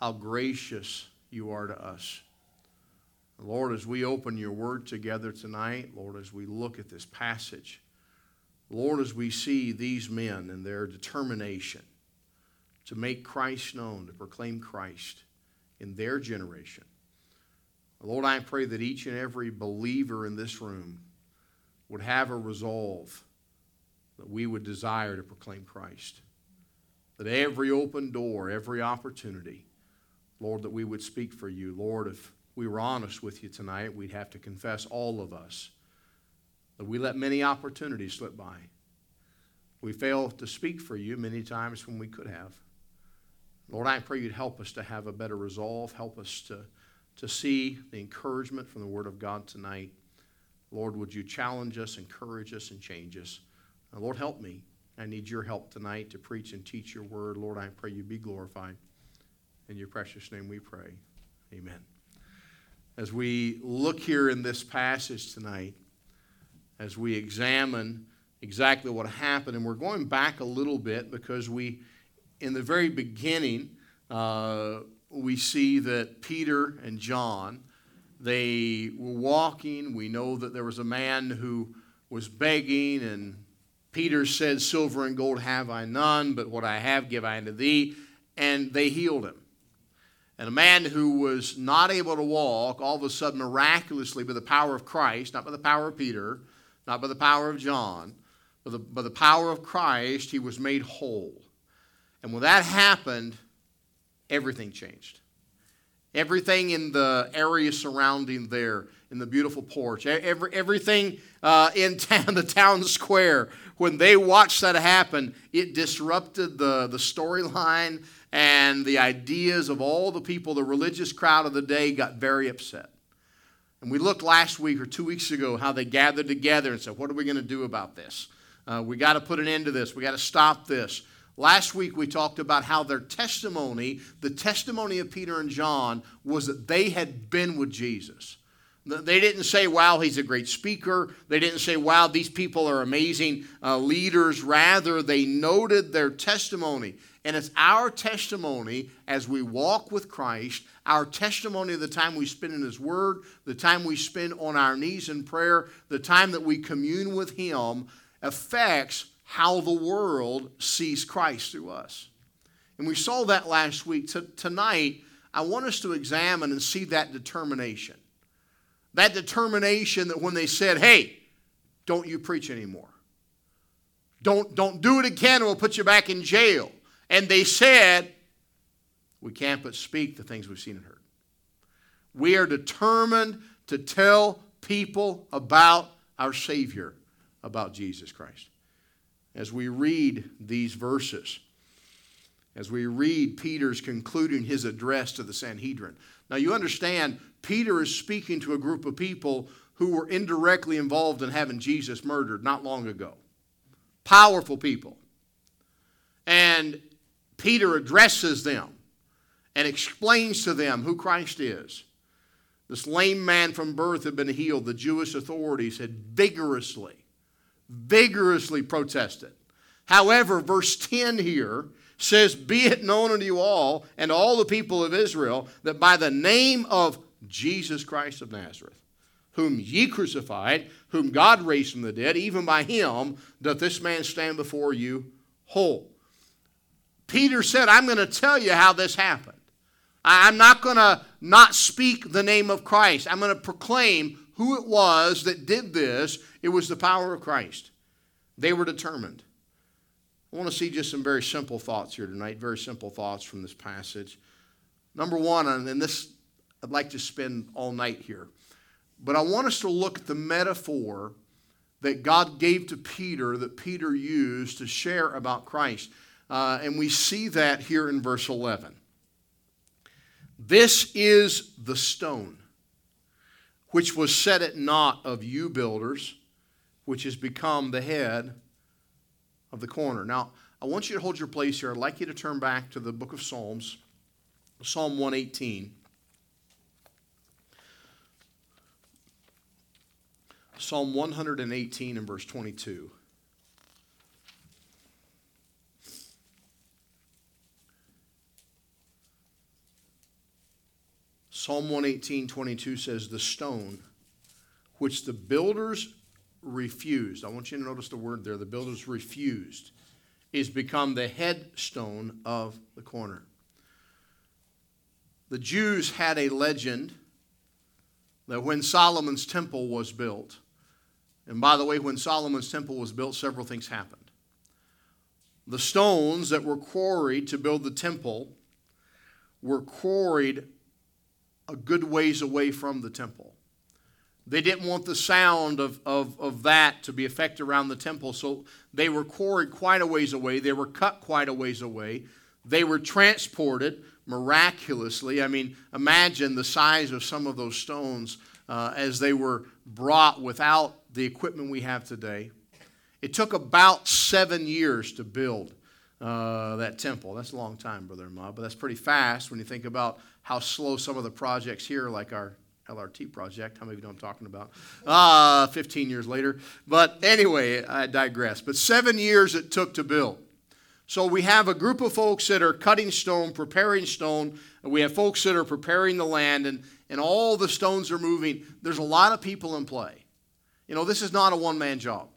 how gracious you are to us. Lord, as we open your word together tonight, Lord, as we look at this passage, Lord, as we see these men and their determination to make Christ known, to proclaim Christ in their generation, Lord, I pray that each and every believer in this room would have a resolve that we would desire to proclaim Christ. That every open door, every opportunity, Lord, that we would speak for you. Lord, if we were honest with you tonight, we'd have to confess, all of us, that we let many opportunities slip by. We fail to speak for you many times when we could have. Lord, I pray you'd help us to have a better resolve, help us to, to see the encouragement from the Word of God tonight. Lord, would you challenge us, encourage us, and change us? Now, Lord, help me. I need your help tonight to preach and teach your word. Lord, I pray you be glorified. In your precious name we pray. Amen as we look here in this passage tonight, as we examine exactly what happened, and we're going back a little bit because we, in the very beginning, uh, we see that Peter and John, they were walking. We know that there was a man who was begging, and Peter said, Silver and gold have I none, but what I have give I unto thee. And they healed him. And a man who was not able to walk, all of a sudden, miraculously, by the power of Christ, not by the power of Peter, not by the power of John, but the, by the power of Christ, he was made whole. And when that happened, everything changed. Everything in the area surrounding there, in the beautiful porch, every, everything uh, in town, the town square, when they watched that happen, it disrupted the, the storyline and the ideas of all the people, the religious crowd of the day, got very upset. And we looked last week or two weeks ago how they gathered together and said, What are we going to do about this? Uh, we got to put an end to this. We got to stop this. Last week we talked about how their testimony, the testimony of Peter and John, was that they had been with Jesus. They didn't say, wow, he's a great speaker. They didn't say, wow, these people are amazing uh, leaders. Rather, they noted their testimony. And it's our testimony as we walk with Christ, our testimony of the time we spend in His Word, the time we spend on our knees in prayer, the time that we commune with Him affects how the world sees Christ through us. And we saw that last week. T- tonight, I want us to examine and see that determination. That determination that when they said, hey, don't you preach anymore. Don't, don't do it again we'll put you back in jail. And they said, We can't but speak the things we've seen and heard. We are determined to tell people about our Savior, about Jesus Christ. As we read these verses, as we read Peter's concluding his address to the Sanhedrin. Now, you understand, Peter is speaking to a group of people who were indirectly involved in having Jesus murdered not long ago. Powerful people. And Peter addresses them and explains to them who Christ is. This lame man from birth had been healed. The Jewish authorities had vigorously, vigorously protested. However, verse 10 here says, Be it known unto you all and all the people of Israel that by the name of Jesus Christ of Nazareth, whom ye crucified, whom God raised from the dead, even by him doth this man stand before you whole. Peter said, I'm going to tell you how this happened. I'm not going to not speak the name of Christ. I'm going to proclaim who it was that did this. It was the power of Christ. They were determined. I want to see just some very simple thoughts here tonight, very simple thoughts from this passage. Number one, and this, I'd like to spend all night here, but I want us to look at the metaphor that God gave to Peter that Peter used to share about Christ. Uh, and we see that here in verse 11. This is the stone which was set at naught of you builders, which has become the head of the corner. Now, I want you to hold your place here. I'd like you to turn back to the book of Psalms, Psalm 118. Psalm 118 and verse 22. Psalm 118, 22 says, The stone which the builders refused, I want you to notice the word there, the builders refused, is become the headstone of the corner. The Jews had a legend that when Solomon's temple was built, and by the way, when Solomon's temple was built, several things happened. The stones that were quarried to build the temple were quarried a good ways away from the temple. They didn't want the sound of, of, of that to be affected around the temple, so they were quarried quite a ways away. They were cut quite a ways away. They were transported miraculously. I mean, imagine the size of some of those stones uh, as they were brought without the equipment we have today. It took about seven years to build uh, that temple. That's a long time, Brother Ma, but that's pretty fast when you think about how slow some of the projects here, like our LRT project, how many of you know I'm talking about? Uh, 15 years later. But anyway, I digress. But seven years it took to build. So we have a group of folks that are cutting stone, preparing stone. We have folks that are preparing the land, and, and all the stones are moving. There's a lot of people in play. You know, this is not a one man job.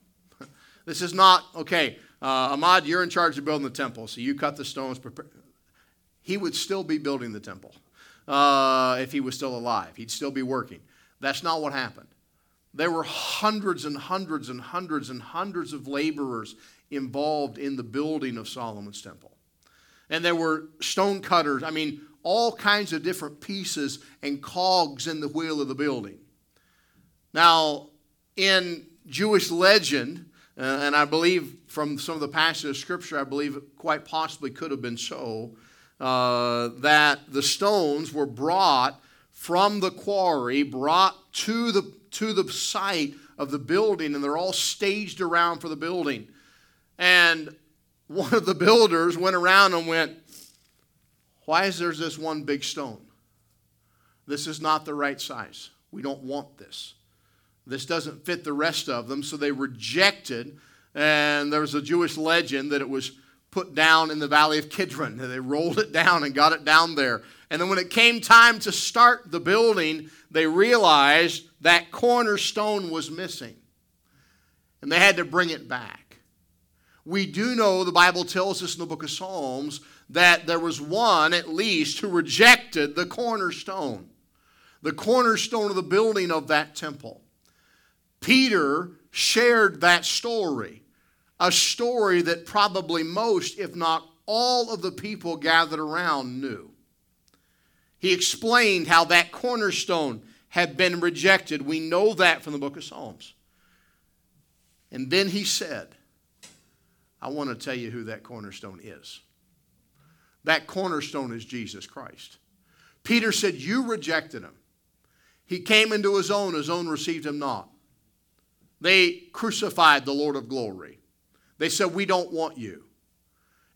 this is not, okay, uh, Ahmad, you're in charge of building the temple, so you cut the stones. Prepare. He would still be building the temple uh, if he was still alive. He'd still be working. That's not what happened. There were hundreds and hundreds and hundreds and hundreds of laborers involved in the building of Solomon's temple. And there were stone cutters, I mean, all kinds of different pieces and cogs in the wheel of the building. Now, in Jewish legend, uh, and I believe from some of the passages of Scripture, I believe it quite possibly could have been so, uh, that the stones were brought from the quarry, brought to the, to the site of the building, and they're all staged around for the building. And one of the builders went around and went, Why is there this one big stone? This is not the right size. We don't want this. This doesn't fit the rest of them. So they rejected, and there was a Jewish legend that it was put down in the valley of Kidron. They rolled it down and got it down there. And then when it came time to start the building, they realized that cornerstone was missing. And they had to bring it back. We do know the Bible tells us in the book of Psalms that there was one at least who rejected the cornerstone, the cornerstone of the building of that temple. Peter shared that story, a story that probably most, if not all, of the people gathered around knew. He explained how that cornerstone had been rejected. We know that from the book of Psalms. And then he said, I want to tell you who that cornerstone is. That cornerstone is Jesus Christ. Peter said, You rejected him. He came into his own, his own received him not. They crucified the Lord of glory. They said, We don't want you.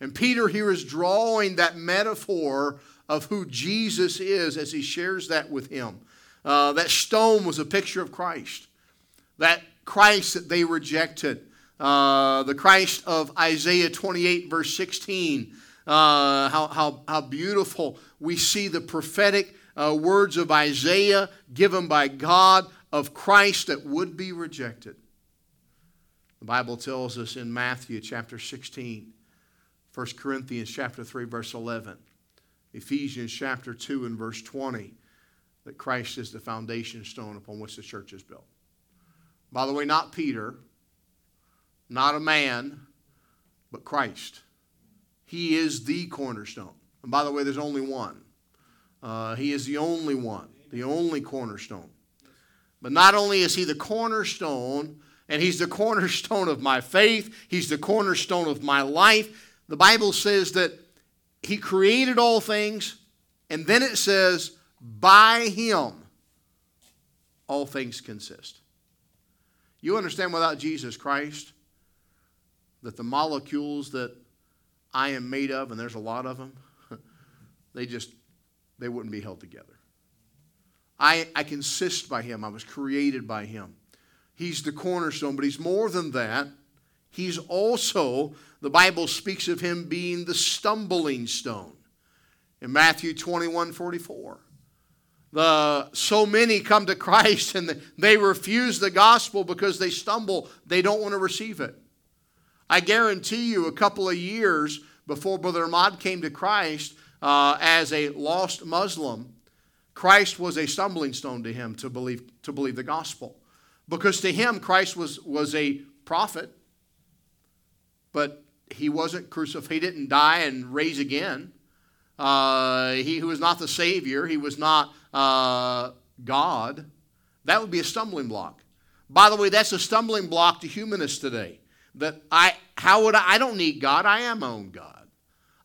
And Peter here is drawing that metaphor of who Jesus is as he shares that with him. Uh, that stone was a picture of Christ. That Christ that they rejected. Uh, the Christ of Isaiah 28, verse 16. Uh, how, how, how beautiful we see the prophetic uh, words of Isaiah given by God of Christ that would be rejected. The Bible tells us in Matthew chapter 16, 1 Corinthians chapter 3, verse 11, Ephesians chapter 2 and verse 20, that Christ is the foundation stone upon which the church is built. By the way, not Peter, not a man, but Christ. He is the cornerstone. And by the way, there's only one. Uh, he is the only one, the only cornerstone. But not only is he the cornerstone, and he's the cornerstone of my faith, he's the cornerstone of my life. The Bible says that he created all things, and then it says, by him all things consist. You understand without Jesus Christ that the molecules that I am made of, and there's a lot of them, they just they wouldn't be held together. I, I consist by him. I was created by him. He's the cornerstone, but he's more than that. He's also, the Bible speaks of him being the stumbling stone in Matthew 21 44. The, so many come to Christ and they refuse the gospel because they stumble. They don't want to receive it. I guarantee you, a couple of years before Brother Ahmad came to Christ uh, as a lost Muslim, Christ was a stumbling stone to him to believe, to believe the gospel. Because to him, Christ was, was a prophet, but he wasn't crucified. He didn't die and raise again. Uh, he who was not the Savior, he was not uh, God. That would be a stumbling block. By the way, that's a stumbling block to humanists today. That I, how would I, I don't need God, I am my own God.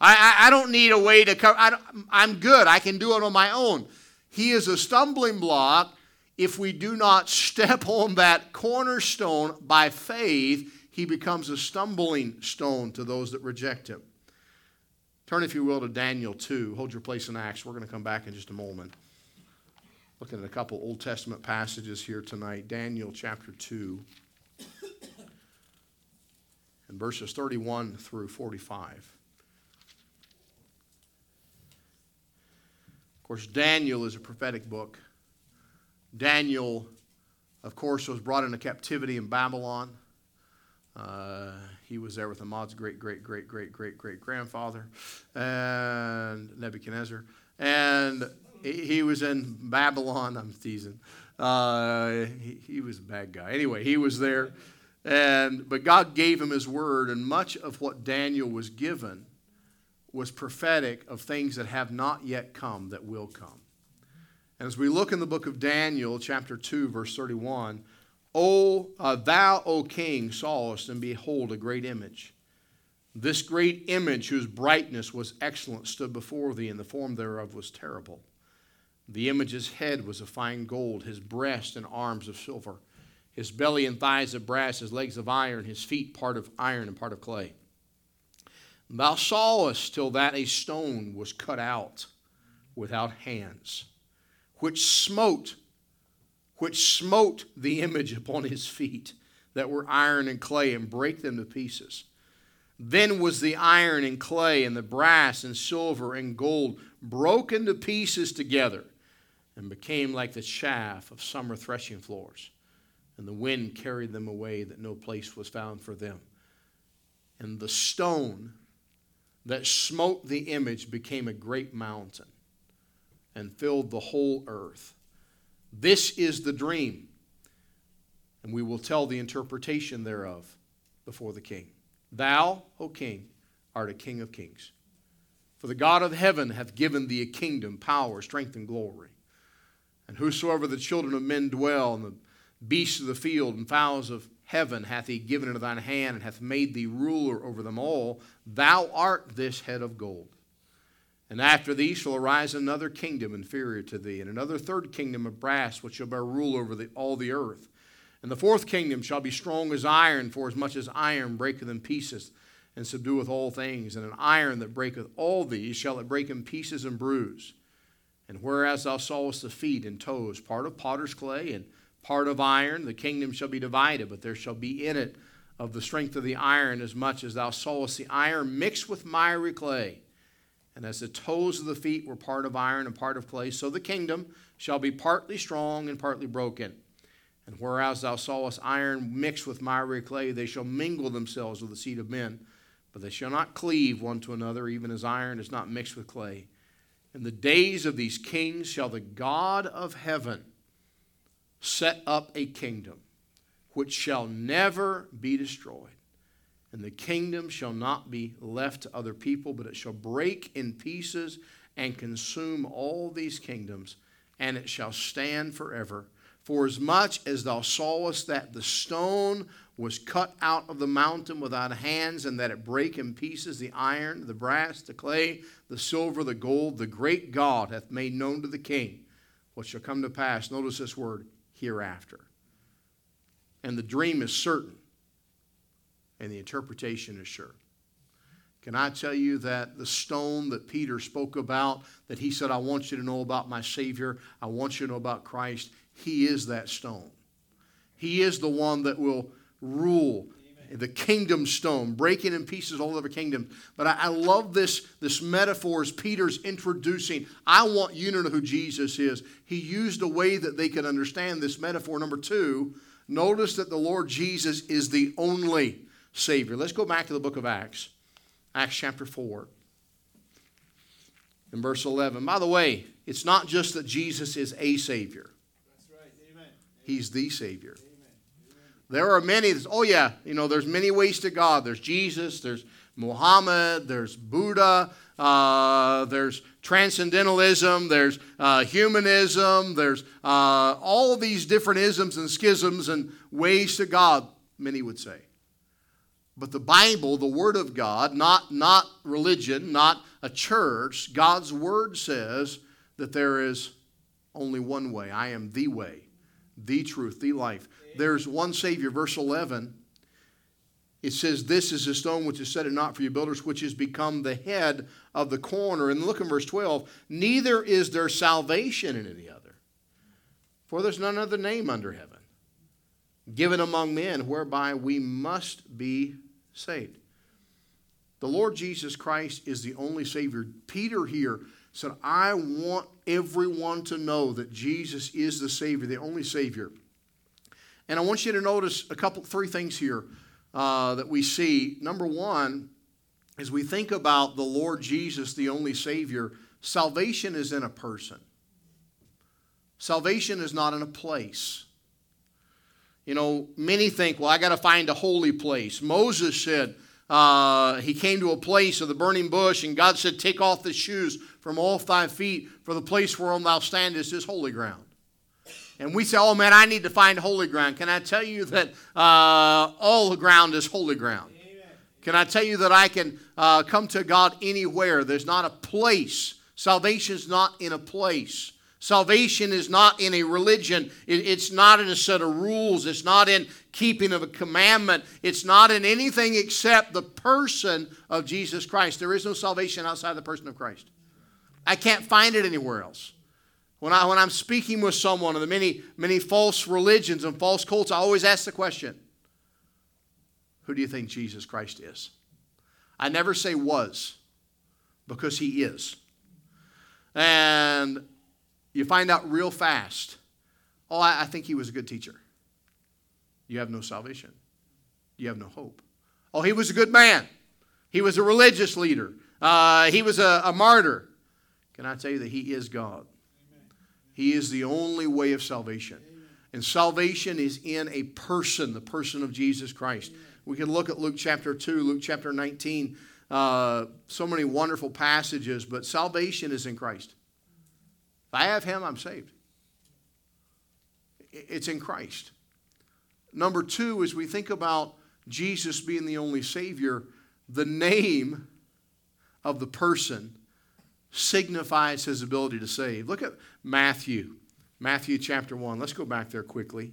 I, I, I don't need a way to cover, I I'm good, I can do it on my own. He is a stumbling block if we do not step on that cornerstone by faith. He becomes a stumbling stone to those that reject him. Turn, if you will, to Daniel 2. Hold your place in Acts. We're going to come back in just a moment. Looking at a couple Old Testament passages here tonight. Daniel chapter 2, and verses 31 through 45. Of course, Daniel is a prophetic book. Daniel, of course, was brought into captivity in Babylon. Uh, he was there with Ahmad's great, great, great, great, great, great grandfather, and Nebuchadnezzar. And he, was in Babylon. I'm teasing. Uh, he, he was a bad guy. Anyway, he was there. And, but God gave him his word, and much of what Daniel was given was prophetic of things that have not yet come that will come. And as we look in the book of Daniel, chapter 2, verse 31, O uh, thou, O king, sawest, and behold, a great image. This great image, whose brightness was excellent, stood before thee, and the form thereof was terrible. The image's head was of fine gold, his breast and arms of silver, his belly and thighs of brass, his legs of iron, his feet part of iron and part of clay. Thou sawest till that a stone was cut out without hands, which smote, which smote the image upon his feet that were iron and clay, and brake them to pieces. Then was the iron and clay, and the brass and silver and gold broken to pieces together, and became like the chaff of summer threshing floors. And the wind carried them away, that no place was found for them. And the stone that smote the image became a great mountain and filled the whole earth. This is the dream, and we will tell the interpretation thereof before the king. Thou, O king, art a king of kings. For the God of heaven hath given thee a kingdom, power, strength, and glory. And whosoever the children of men dwell, and the beasts of the field, and fowls of heaven hath he given into thine hand, and hath made thee ruler over them all. Thou art this head of gold. And after thee shall arise another kingdom inferior to thee, and another third kingdom of brass, which shall bear rule over the, all the earth. And the fourth kingdom shall be strong as iron, for as much as iron breaketh in pieces, and subdueth all things. And an iron that breaketh all these shall it break in pieces and bruise. And whereas thou sawest the feet and toes, part of potter's clay, and part of iron. The kingdom shall be divided, but there shall be in it of the strength of the iron as much as thou sawest the iron mixed with miry clay. And as the toes of the feet were part of iron and part of clay, so the kingdom shall be partly strong and partly broken. And whereas thou sawest iron mixed with miry clay, they shall mingle themselves with the seed of men, but they shall not cleave one to another, even as iron is not mixed with clay. In the days of these kings shall the God of heaven set up a kingdom which shall never be destroyed. And the kingdom shall not be left to other people, but it shall break in pieces and consume all these kingdoms, and it shall stand forever. For as much as thou sawest that the stone was cut out of the mountain without hands, and that it brake in pieces the iron, the brass, the clay, the silver, the gold, the great God hath made known to the king what shall come to pass. Notice this word, hereafter. And the dream is certain, and the interpretation is sure. Can I tell you that the stone that Peter spoke about, that he said, I want you to know about my Savior, I want you to know about Christ, he is that stone. He is the one that will rule the kingdom stone, breaking in pieces all over kingdom. But I, I, love this, this metaphor as Peter's introducing. I want you to know who Jesus is. He used a way that they could understand this metaphor. Number two, notice that the Lord Jesus is the only Savior. Let's go back to the book of Acts, Acts chapter 4, in verse 11. By the way, it's not just that Jesus is a Savior, right. Amen. He's the Savior. There are many, oh yeah, you know, there's many ways to God. There's Jesus, there's Muhammad, there's Buddha, uh, there's transcendentalism, there's uh, humanism, there's uh, all these different isms and schisms and ways to God, many would say. But the Bible, the Word of God, not, not religion, not a church, God's Word says that there is only one way. I am the way, the truth, the life there's one Savior. Verse 11, it says, This is the stone which is set at naught for you builders, which has become the head of the corner. And look in verse 12, neither is there salvation in any other, for there's none other name under heaven given among men whereby we must be saved. The Lord Jesus Christ is the only Savior. Peter here said, I want everyone to know that Jesus is the Savior, the only Savior. And I want you to notice a couple, three things here uh, that we see. Number one, as we think about the Lord Jesus, the only Savior, salvation is in a person. Salvation is not in a place. You know, many think, well, I got to find a holy place. Moses said, uh, he came to a place of the burning bush, and God said, Take off the shoes from off thy feet, for the place whereon thou standest is holy ground and we say, oh man, I need to find holy ground. Can I tell you that uh, all the ground is holy ground? Amen. Can I tell you that I can uh, come to God anywhere? There's not a place. Salvation is not in a place. Salvation is not in a religion. it's not in a set of rules. It's not in keeping of a commandment. It's not in anything except the person of Jesus Christ. There is no salvation outside the person of Christ. I can't find it anywhere else. When, I, when I'm speaking with someone of the many, many false religions and false cults, I always ask the question Who do you think Jesus Christ is? I never say was, because he is. And you find out real fast oh, I, I think he was a good teacher. You have no salvation, you have no hope. Oh, he was a good man, he was a religious leader, uh, he was a, a martyr. Can I tell you that he is God? He is the only way of salvation. And salvation is in a person, the person of Jesus Christ. We can look at Luke chapter 2, Luke chapter 19, uh, so many wonderful passages, but salvation is in Christ. If I have Him, I'm saved. It's in Christ. Number two, as we think about Jesus being the only Savior, the name of the person signifies his ability to save. Look at Matthew, Matthew chapter 1. Let's go back there quickly.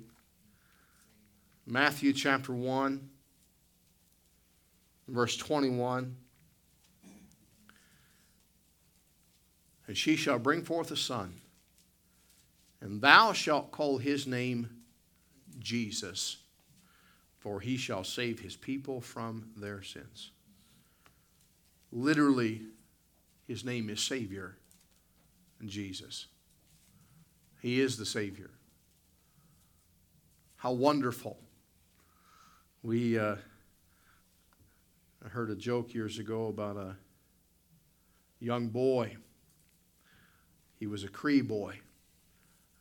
Matthew chapter 1, verse 21. And she shall bring forth a son, and thou shalt call his name Jesus, for he shall save his people from their sins. Literally, his name is Savior and Jesus. He is the Savior. How wonderful. We uh, I heard a joke years ago about a young boy. He was a Cree boy.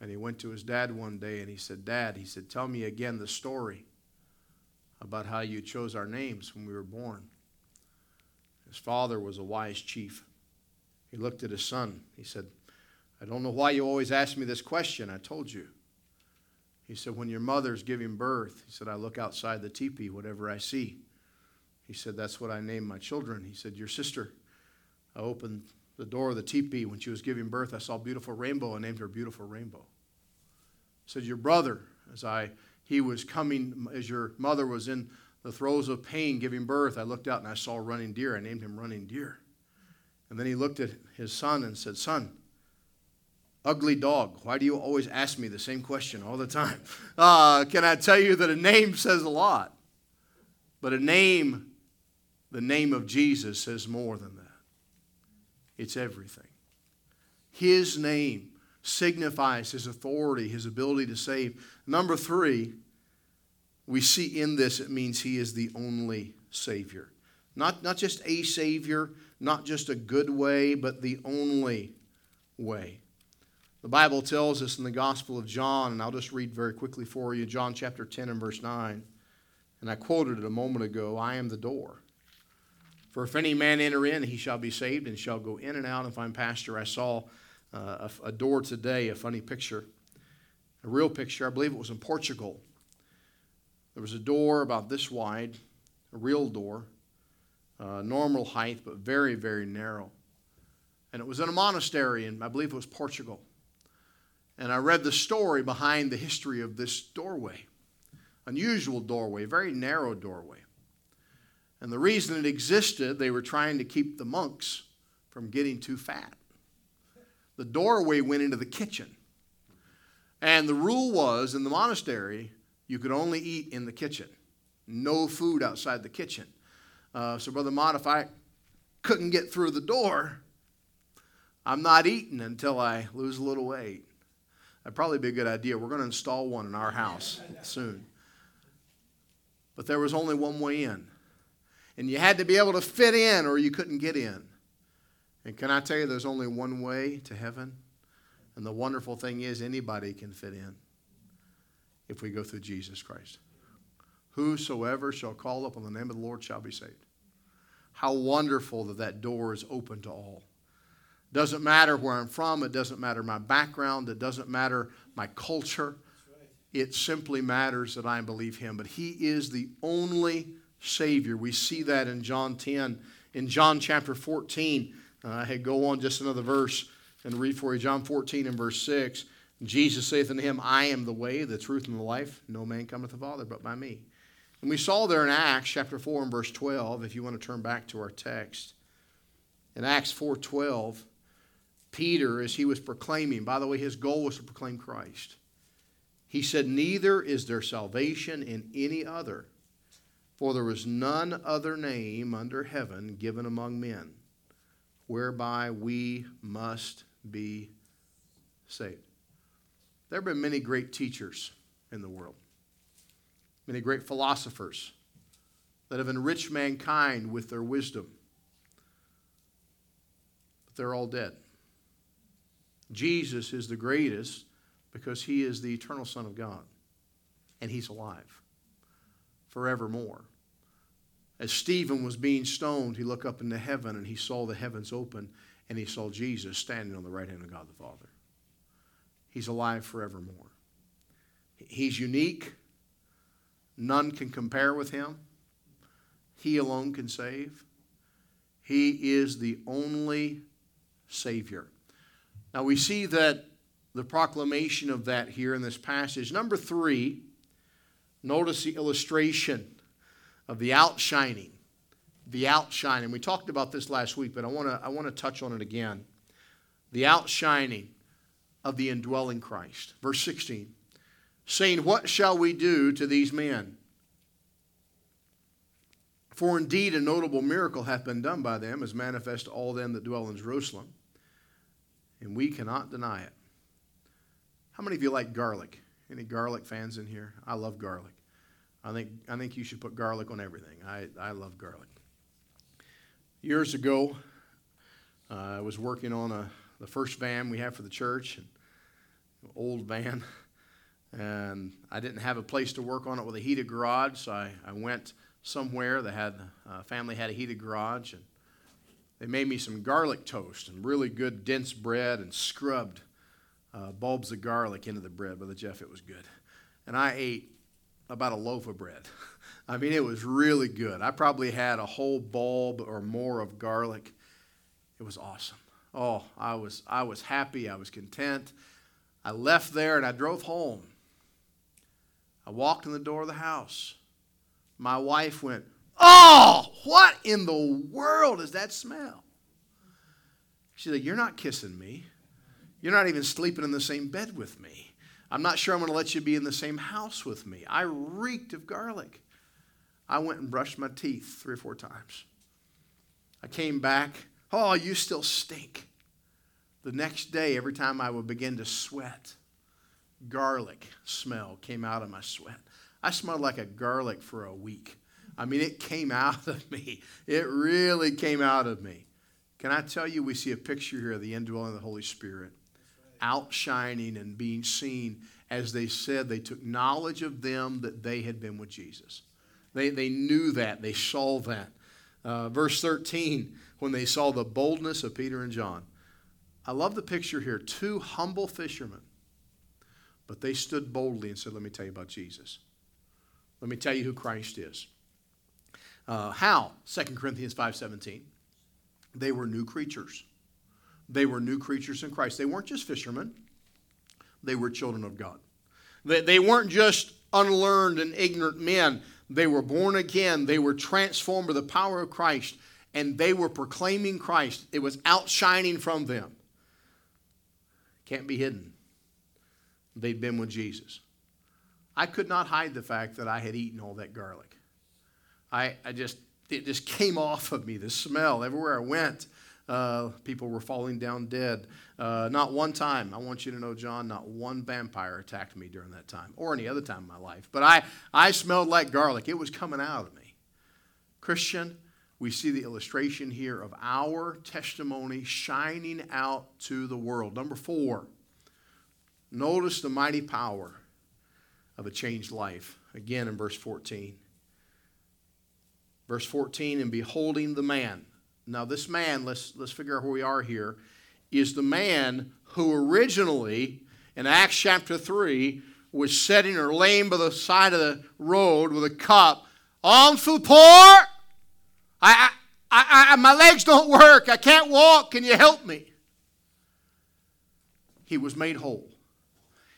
And he went to his dad one day and he said, Dad, he said, tell me again the story about how you chose our names when we were born. His father was a wise chief. He looked at his son. He said, I don't know why you always ask me this question. I told you. He said, When your mother's giving birth, he said, I look outside the teepee, whatever I see. He said, That's what I name my children. He said, Your sister. I opened the door of the teepee when she was giving birth. I saw beautiful rainbow. and named her Beautiful Rainbow. He said, Your brother, as I he was coming, as your mother was in the throes of pain giving birth, I looked out and I saw running deer. I named him Running Deer. And then he looked at his son and said, Son, ugly dog, why do you always ask me the same question all the time? Uh, can I tell you that a name says a lot? But a name, the name of Jesus, says more than. It's everything. His name signifies his authority, his ability to save. Number three, we see in this it means he is the only Savior. Not, not just a Savior, not just a good way, but the only way. The Bible tells us in the Gospel of John, and I'll just read very quickly for you John chapter 10 and verse 9. And I quoted it a moment ago I am the door. For if any man enter in, he shall be saved and shall go in and out and find pasture. I saw uh, a, a door today, a funny picture, a real picture. I believe it was in Portugal. There was a door about this wide, a real door, uh, normal height, but very, very narrow. And it was in a monastery, and I believe it was Portugal. And I read the story behind the history of this doorway. Unusual doorway, very narrow doorway. And the reason it existed, they were trying to keep the monks from getting too fat. The doorway went into the kitchen. And the rule was in the monastery, you could only eat in the kitchen, no food outside the kitchen. Uh, so, Brother Mott, couldn't get through the door, I'm not eating until I lose a little weight. That'd probably be a good idea. We're going to install one in our house soon. But there was only one way in. And you had to be able to fit in or you couldn't get in. And can I tell you, there's only one way to heaven? And the wonderful thing is, anybody can fit in if we go through Jesus Christ. Whosoever shall call upon the name of the Lord shall be saved. How wonderful that that door is open to all. Doesn't matter where I'm from, it doesn't matter my background, it doesn't matter my culture. It simply matters that I believe him. But he is the only Savior. We see that in John 10. In John chapter 14, uh, I had go on just another verse and read for you. John 14 and verse 6. Jesus saith unto him, I am the way, the truth, and the life. No man cometh to the Father but by me. And we saw there in Acts chapter 4 and verse 12, if you want to turn back to our text. In Acts 4.12, Peter, as he was proclaiming, by the way, his goal was to proclaim Christ. He said, Neither is there salvation in any other, for there is none other name under heaven given among men, whereby we must be saved. There have been many great teachers in the world, many great philosophers that have enriched mankind with their wisdom, but they're all dead. Jesus is the greatest because he is the eternal Son of God, and he's alive forevermore. As Stephen was being stoned, he looked up into heaven and he saw the heavens open and he saw Jesus standing on the right hand of God the Father. He's alive forevermore. He's unique. None can compare with him. He alone can save. He is the only Savior. Now we see that the proclamation of that here in this passage. Number three, notice the illustration of the outshining. The outshining. We talked about this last week, but I want to I want to touch on it again. The outshining of the indwelling Christ. Verse 16. Saying, What shall we do to these men? For indeed a notable miracle hath been done by them, as manifest to all them that dwell in Jerusalem and we cannot deny it. How many of you like garlic? Any garlic fans in here? I love garlic. I think, I think you should put garlic on everything. I, I love garlic. Years ago, uh, I was working on a, the first van we have for the church, an old van, and I didn't have a place to work on it with a heated garage, so I, I went somewhere that had, uh, family had a heated garage, and they made me some garlic toast and really good dense bread and scrubbed uh, bulbs of garlic into the bread. Brother Jeff, it was good. And I ate about a loaf of bread. I mean, it was really good. I probably had a whole bulb or more of garlic. It was awesome. Oh, I was, I was happy. I was content. I left there and I drove home. I walked in the door of the house. My wife went, Oh, what in the world is that smell? She said, You're not kissing me. You're not even sleeping in the same bed with me. I'm not sure I'm going to let you be in the same house with me. I reeked of garlic. I went and brushed my teeth three or four times. I came back. Oh, you still stink. The next day, every time I would begin to sweat, garlic smell came out of my sweat. I smelled like a garlic for a week. I mean, it came out of me. It really came out of me. Can I tell you, we see a picture here of the indwelling of the Holy Spirit, outshining and being seen. As they said, they took knowledge of them that they had been with Jesus. They, they knew that, they saw that. Uh, verse 13, when they saw the boldness of Peter and John. I love the picture here. Two humble fishermen, but they stood boldly and said, Let me tell you about Jesus. Let me tell you who Christ is. Uh, how? 2 Corinthians 5.17. They were new creatures. They were new creatures in Christ. They weren't just fishermen. They were children of God. They, they weren't just unlearned and ignorant men. They were born again. They were transformed by the power of Christ. And they were proclaiming Christ. It was outshining from them. Can't be hidden. They'd been with Jesus. I could not hide the fact that I had eaten all that garlic. I, I just, it just came off of me, the smell. Everywhere I went, uh, people were falling down dead. Uh, not one time, I want you to know, John, not one vampire attacked me during that time or any other time in my life. But I, I smelled like garlic. It was coming out of me. Christian, we see the illustration here of our testimony shining out to the world. Number four, notice the mighty power of a changed life. Again in verse 14. Verse 14, and beholding the man. Now, this man, let's, let's figure out where we are here, is the man who originally, in Acts chapter 3, was sitting or laying by the side of the road with a cup. On for poor. I, I, I, I, my legs don't work. I can't walk. Can you help me? He was made whole.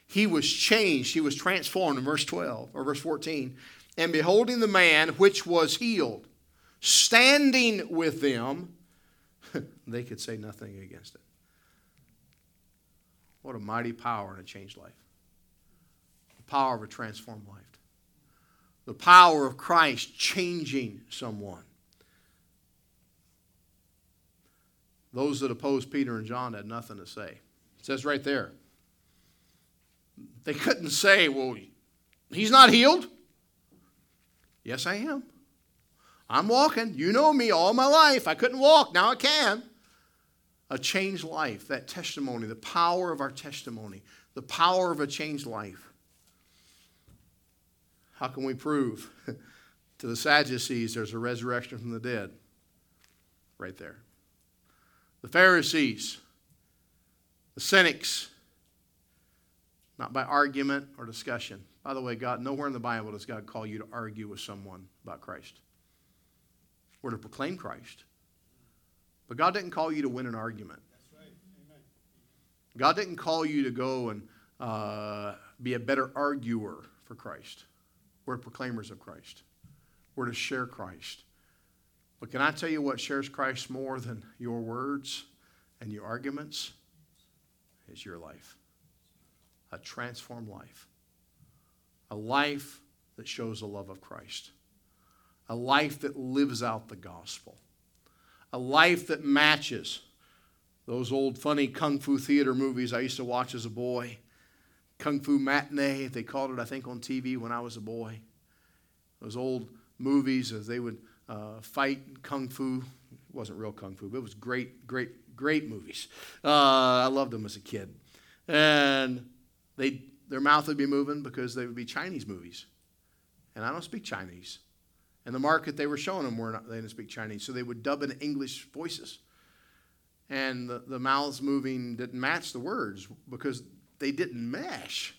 He was changed. He was transformed in verse 12 or verse 14 and beholding the man which was healed, standing with them, they could say nothing against it. What a mighty power in a changed life. The power of a transformed life. The power of Christ changing someone. Those that opposed Peter and John had nothing to say. It says right there. They couldn't say, well, he's not healed. Yes, I am. I'm walking. You know me all my life. I couldn't walk. Now I can. A changed life, that testimony, the power of our testimony, the power of a changed life. How can we prove to the Sadducees there's a resurrection from the dead? Right there. The Pharisees, the cynics, not by argument or discussion. By the way, God, nowhere in the Bible does God call you to argue with someone about Christ or to proclaim Christ. But God didn't call you to win an argument. Right. God didn't call you to go and uh, be a better arguer for Christ. We're proclaimers of Christ. We're to share Christ. But can I tell you what shares Christ more than your words and your arguments? Is your life. A transformed life a life that shows the love of Christ, a life that lives out the gospel, a life that matches those old funny kung fu theater movies I used to watch as a boy. Kung Fu Matinee, they called it, I think, on TV when I was a boy. Those old movies as they would uh, fight kung fu. It wasn't real kung fu, but it was great, great, great movies. Uh, I loved them as a kid. And they their mouth would be moving because they would be Chinese movies. And I don't speak Chinese. And the market they were showing them were not, they didn't speak Chinese. So they would dub in English voices. and the, the mouths moving didn't match the words because they didn't mesh.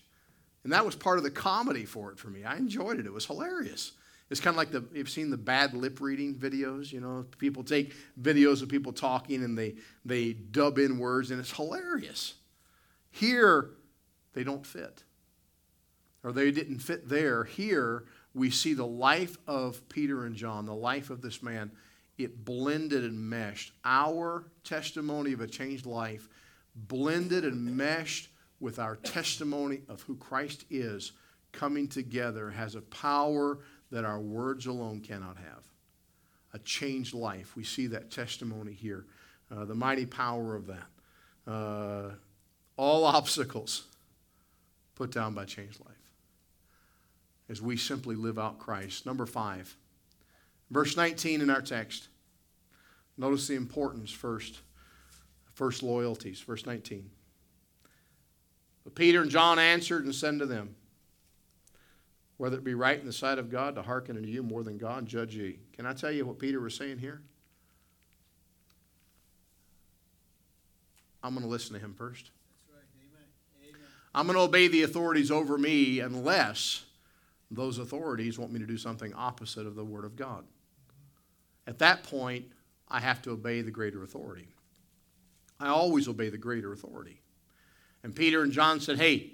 And that was part of the comedy for it for me. I enjoyed it. It was hilarious. It's kind of like the you've seen the bad lip reading videos, you know, people take videos of people talking and they they dub in words and it's hilarious. Here they don't fit. Or they didn't fit there. Here we see the life of Peter and John, the life of this man. It blended and meshed. Our testimony of a changed life blended and meshed with our testimony of who Christ is coming together has a power that our words alone cannot have. A changed life. We see that testimony here. Uh, the mighty power of that. Uh, all obstacles put down by changed life. As we simply live out Christ. Number five, verse 19 in our text. Notice the importance first. First loyalties. Verse 19. But Peter and John answered and said to them, Whether it be right in the sight of God to hearken unto you more than God, judge ye. Can I tell you what Peter was saying here? I'm going to listen to him first. I'm going to obey the authorities over me unless those authorities want me to do something opposite of the Word of God. At that point, I have to obey the greater authority. I always obey the greater authority. And Peter and John said, Hey,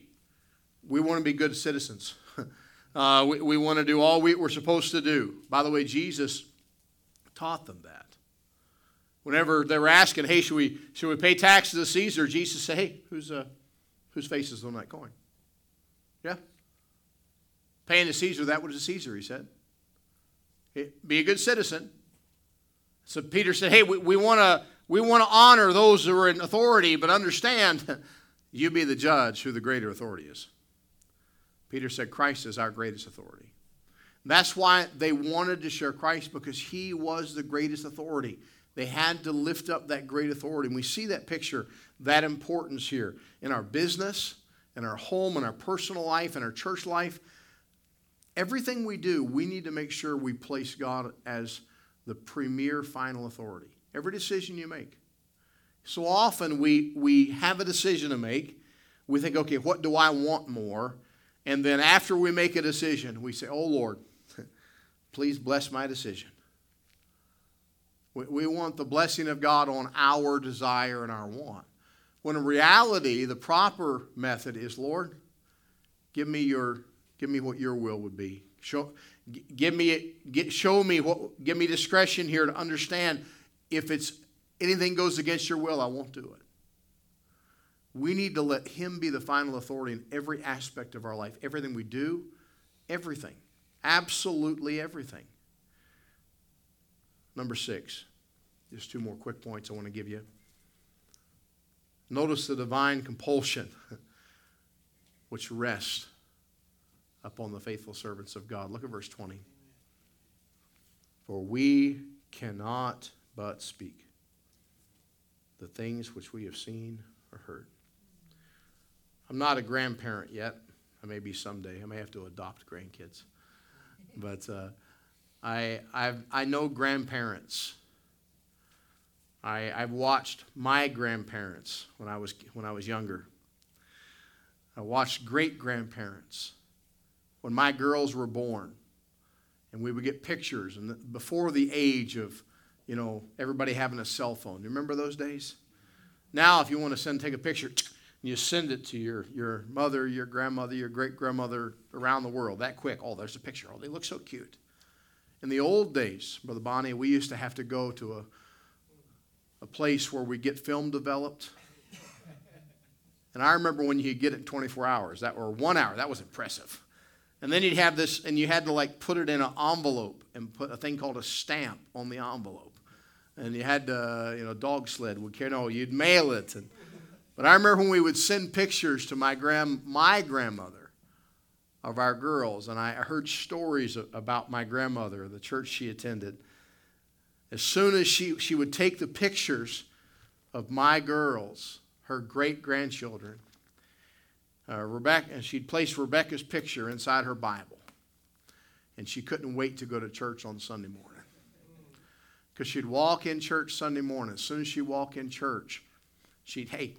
we want to be good citizens. uh, we, we want to do all we, we're supposed to do. By the way, Jesus taught them that. Whenever they were asking, Hey, should we, should we pay taxes to Caesar? Jesus said, Hey, who's, uh, whose face is on that coin? Yeah? Paying to Caesar, that was to Caesar, he said. Be a good citizen. So Peter said, Hey, we, we want to we want to honor those who are in authority, but understand You be the judge who the greater authority is. Peter said Christ is our greatest authority. That's why they wanted to share Christ because he was the greatest authority. They had to lift up that great authority. And we see that picture, that importance here in our business, in our home, in our personal life, in our church life. Everything we do, we need to make sure we place God as the premier final authority. Every decision you make. So often we, we have a decision to make. We think, okay, what do I want more? And then after we make a decision, we say, oh Lord, please bless my decision. We, we want the blessing of God on our desire and our want. When in reality, the proper method is, Lord, give me your, give me what your will would be. Show, give me, get, show me what, give me discretion here to understand if it's anything goes against your will, I won't do it. We need to let Him be the final authority in every aspect of our life. Everything we do, everything. Absolutely everything. Number six. Just two more quick points I want to give you. Notice the divine compulsion which rests upon the faithful servants of God. Look at verse 20. For we cannot but speak the things which we have seen or heard. I'm not a grandparent yet. I may be someday. I may have to adopt grandkids. But uh, I, I've, I know grandparents. I, I've watched my grandparents when I was, when I was younger. I watched great grandparents when my girls were born. And we would get pictures. And before the age of you know, everybody having a cell phone. You remember those days? Now, if you want to send, take a picture, and you send it to your, your mother, your grandmother, your great grandmother around the world that quick. Oh, there's a picture. Oh, they look so cute. In the old days, Brother Bonnie, we used to have to go to a, a place where we get film developed. And I remember when you get it in 24 hours, that or one hour, that was impressive. And then you'd have this, and you had to like put it in an envelope and put a thing called a stamp on the envelope and you had to, you know, dog sled would carry. No, you'd mail it. And, but I remember when we would send pictures to my grand my grandmother of our girls, and I heard stories about my grandmother, the church she attended. As soon as she, she would take the pictures of my girls, her great grandchildren, uh, Rebecca, and she'd placed Rebecca's picture inside her Bible. And she couldn't wait to go to church on Sunday morning. Because she'd walk in church Sunday morning. As soon as she walk in church, she'd, hey,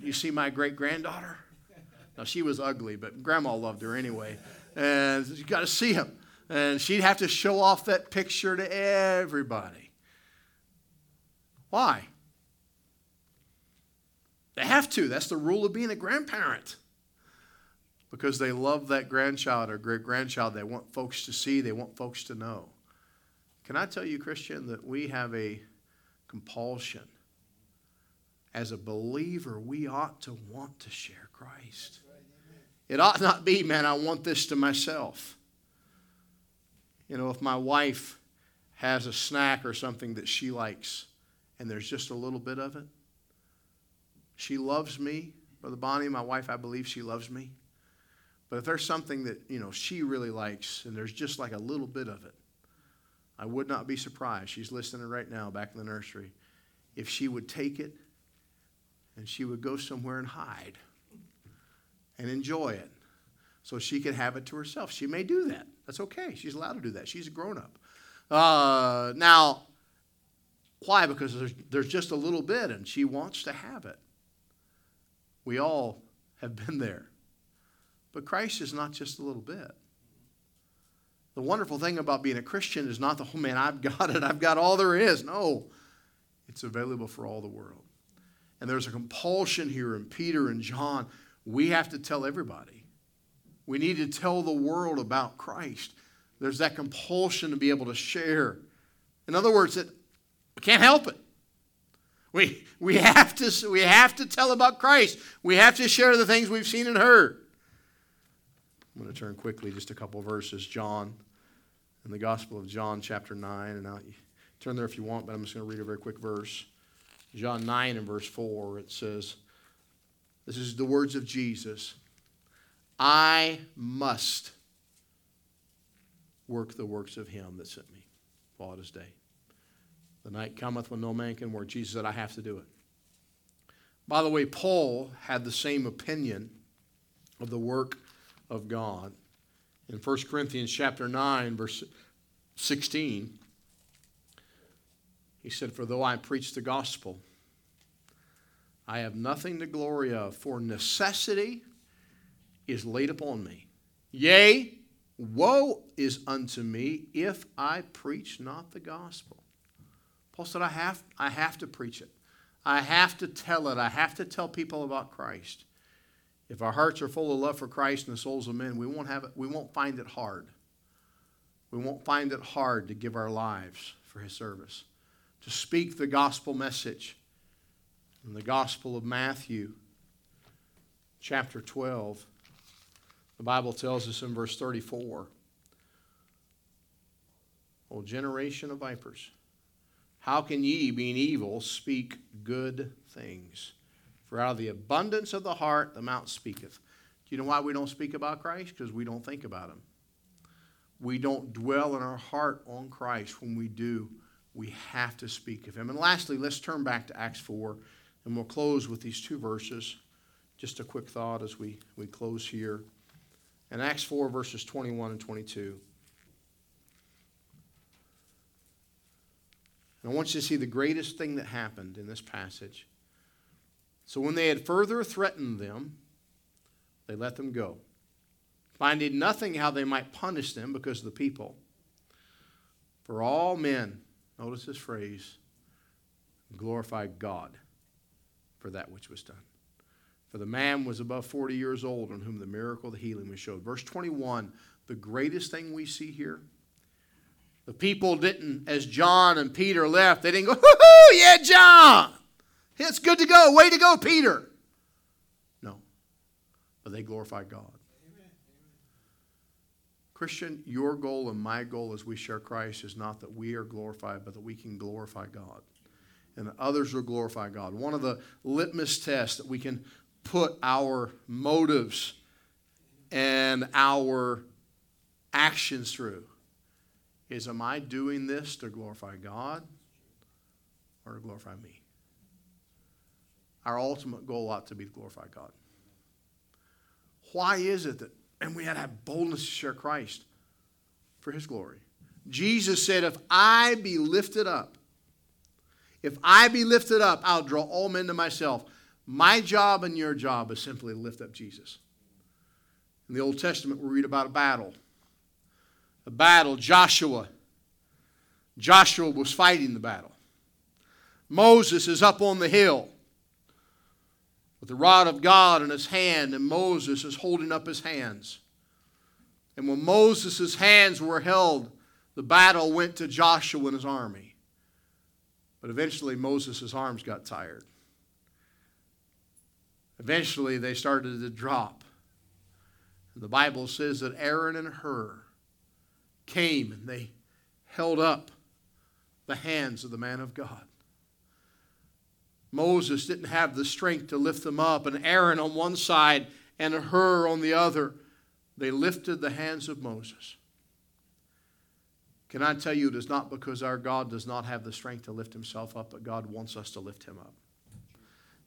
you see my great granddaughter? Now, she was ugly, but grandma loved her anyway. And you got to see him. And she'd have to show off that picture to everybody. Why? They have to. That's the rule of being a grandparent. Because they love that grandchild or great grandchild. They want folks to see, they want folks to know. Can I tell you, Christian, that we have a compulsion? As a believer, we ought to want to share Christ. It ought not be, man, I want this to myself. You know, if my wife has a snack or something that she likes and there's just a little bit of it, she loves me. Brother Bonnie, my wife, I believe she loves me. But if there's something that, you know, she really likes and there's just like a little bit of it, I would not be surprised. She's listening right now back in the nursery. If she would take it and she would go somewhere and hide and enjoy it so she could have it to herself. She may do that. That's okay. She's allowed to do that. She's a grown up. Uh, now, why? Because there's, there's just a little bit and she wants to have it. We all have been there. But Christ is not just a little bit. The wonderful thing about being a Christian is not the, oh man, I've got it, I've got all there is. No, it's available for all the world. And there's a compulsion here in Peter and John. We have to tell everybody. We need to tell the world about Christ. There's that compulsion to be able to share. In other words, that we can't help it. We, we, have to, we have to tell about Christ. We have to share the things we've seen and heard. I'm going to turn quickly just a couple verses. John, in the Gospel of John, chapter 9. And I'll turn there if you want, but I'm just going to read a very quick verse. John 9 and verse 4, it says, This is the words of Jesus I must work the works of him that sent me while it is day. The night cometh when no man can work. Jesus said, I have to do it. By the way, Paul had the same opinion of the work of God. In 1 Corinthians chapter 9, verse 16, he said, For though I preach the gospel, I have nothing to glory of, for necessity is laid upon me. Yea, woe is unto me if I preach not the gospel. Paul said, I have, I have to preach it. I have to tell it. I have to tell people about Christ. If our hearts are full of love for Christ and the souls of men, we won't, have it, we won't find it hard. We won't find it hard to give our lives for his service, to speak the gospel message. In the Gospel of Matthew, chapter 12, the Bible tells us in verse 34 O generation of vipers, how can ye, being evil, speak good things? For out of the abundance of the heart the mouth speaketh. Do you know why we don't speak about Christ? Because we don't think about him. We don't dwell in our heart on Christ. When we do, we have to speak of him. And lastly, let's turn back to Acts 4, and we'll close with these two verses. Just a quick thought as we, we close here. In Acts 4, verses 21 and 22. And I want you to see the greatest thing that happened in this passage. So when they had further threatened them, they let them go, finding nothing how they might punish them because of the people. For all men, notice this phrase, glorify God for that which was done. For the man was above 40 years old on whom the miracle of the healing was showed. Verse 21, the greatest thing we see here. The people didn't, as John and Peter left, they didn't go, hoo yeah, John. It's good to go. Way to go, Peter. No. But they glorify God. Amen. Christian, your goal and my goal as we share Christ is not that we are glorified, but that we can glorify God. And that others will glorify God. One of the litmus tests that we can put our motives and our actions through is Am I doing this to glorify God or to glorify me? Our ultimate goal ought to be to glorify God. Why is it that, and we had to have boldness to share Christ for His glory? Jesus said, If I be lifted up, if I be lifted up, I'll draw all men to myself. My job and your job is simply to lift up Jesus. In the Old Testament, we read about a battle. A battle, Joshua. Joshua was fighting the battle. Moses is up on the hill with the rod of God in his hand, and Moses is holding up his hands. And when Moses' hands were held, the battle went to Joshua and his army. But eventually, Moses' arms got tired. Eventually, they started to drop. And the Bible says that Aaron and Hur came and they held up the hands of the man of God. Moses didn't have the strength to lift them up, and Aaron on one side and Hur on the other, they lifted the hands of Moses. Can I tell you, it is not because our God does not have the strength to lift himself up, but God wants us to lift him up.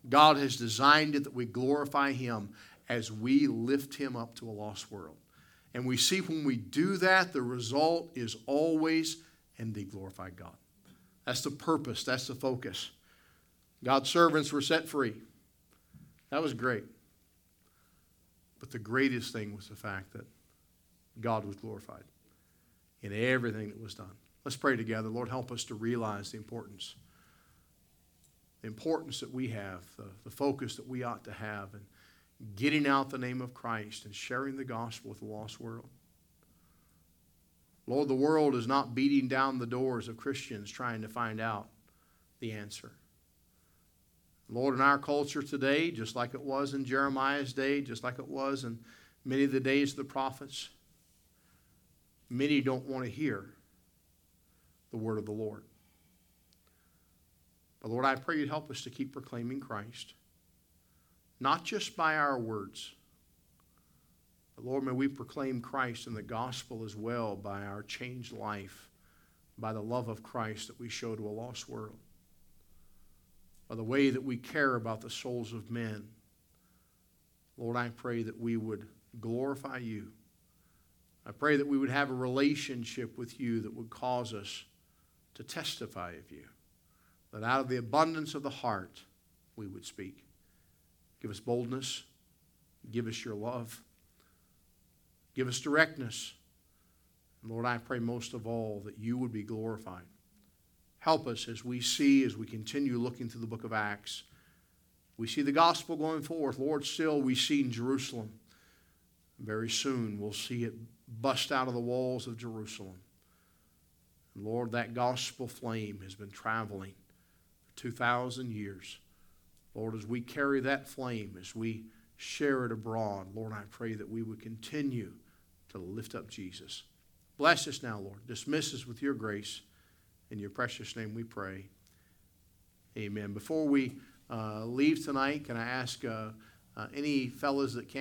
God has designed it that we glorify him as we lift him up to a lost world. And we see when we do that, the result is always and they glorify God. That's the purpose, that's the focus. God's servants were set free. That was great. But the greatest thing was the fact that God was glorified in everything that was done. Let's pray together. Lord, help us to realize the importance. The importance that we have, the, the focus that we ought to have in getting out the name of Christ and sharing the gospel with the lost world. Lord, the world is not beating down the doors of Christians trying to find out the answer. Lord, in our culture today, just like it was in Jeremiah's day, just like it was in many of the days of the prophets, many don't want to hear the word of the Lord. But Lord, I pray you'd help us to keep proclaiming Christ, not just by our words, but Lord, may we proclaim Christ and the gospel as well by our changed life, by the love of Christ that we show to a lost world, by the way that we care about the souls of men. Lord, I pray that we would glorify you. I pray that we would have a relationship with you that would cause us to testify of you, that out of the abundance of the heart we would speak. Give us boldness, give us your love. Give us directness. And Lord, I pray most of all that you would be glorified. Help us as we see, as we continue looking through the book of Acts. We see the gospel going forth. Lord, still we see in Jerusalem. Very soon we'll see it bust out of the walls of Jerusalem. And Lord, that gospel flame has been traveling for 2,000 years. Lord, as we carry that flame, as we share it abroad, Lord, I pray that we would continue to lift up Jesus. Bless us now, Lord. Dismiss us with your grace. In your precious name we pray. Amen. Before we uh, leave tonight, can I ask uh, uh, any fellows that can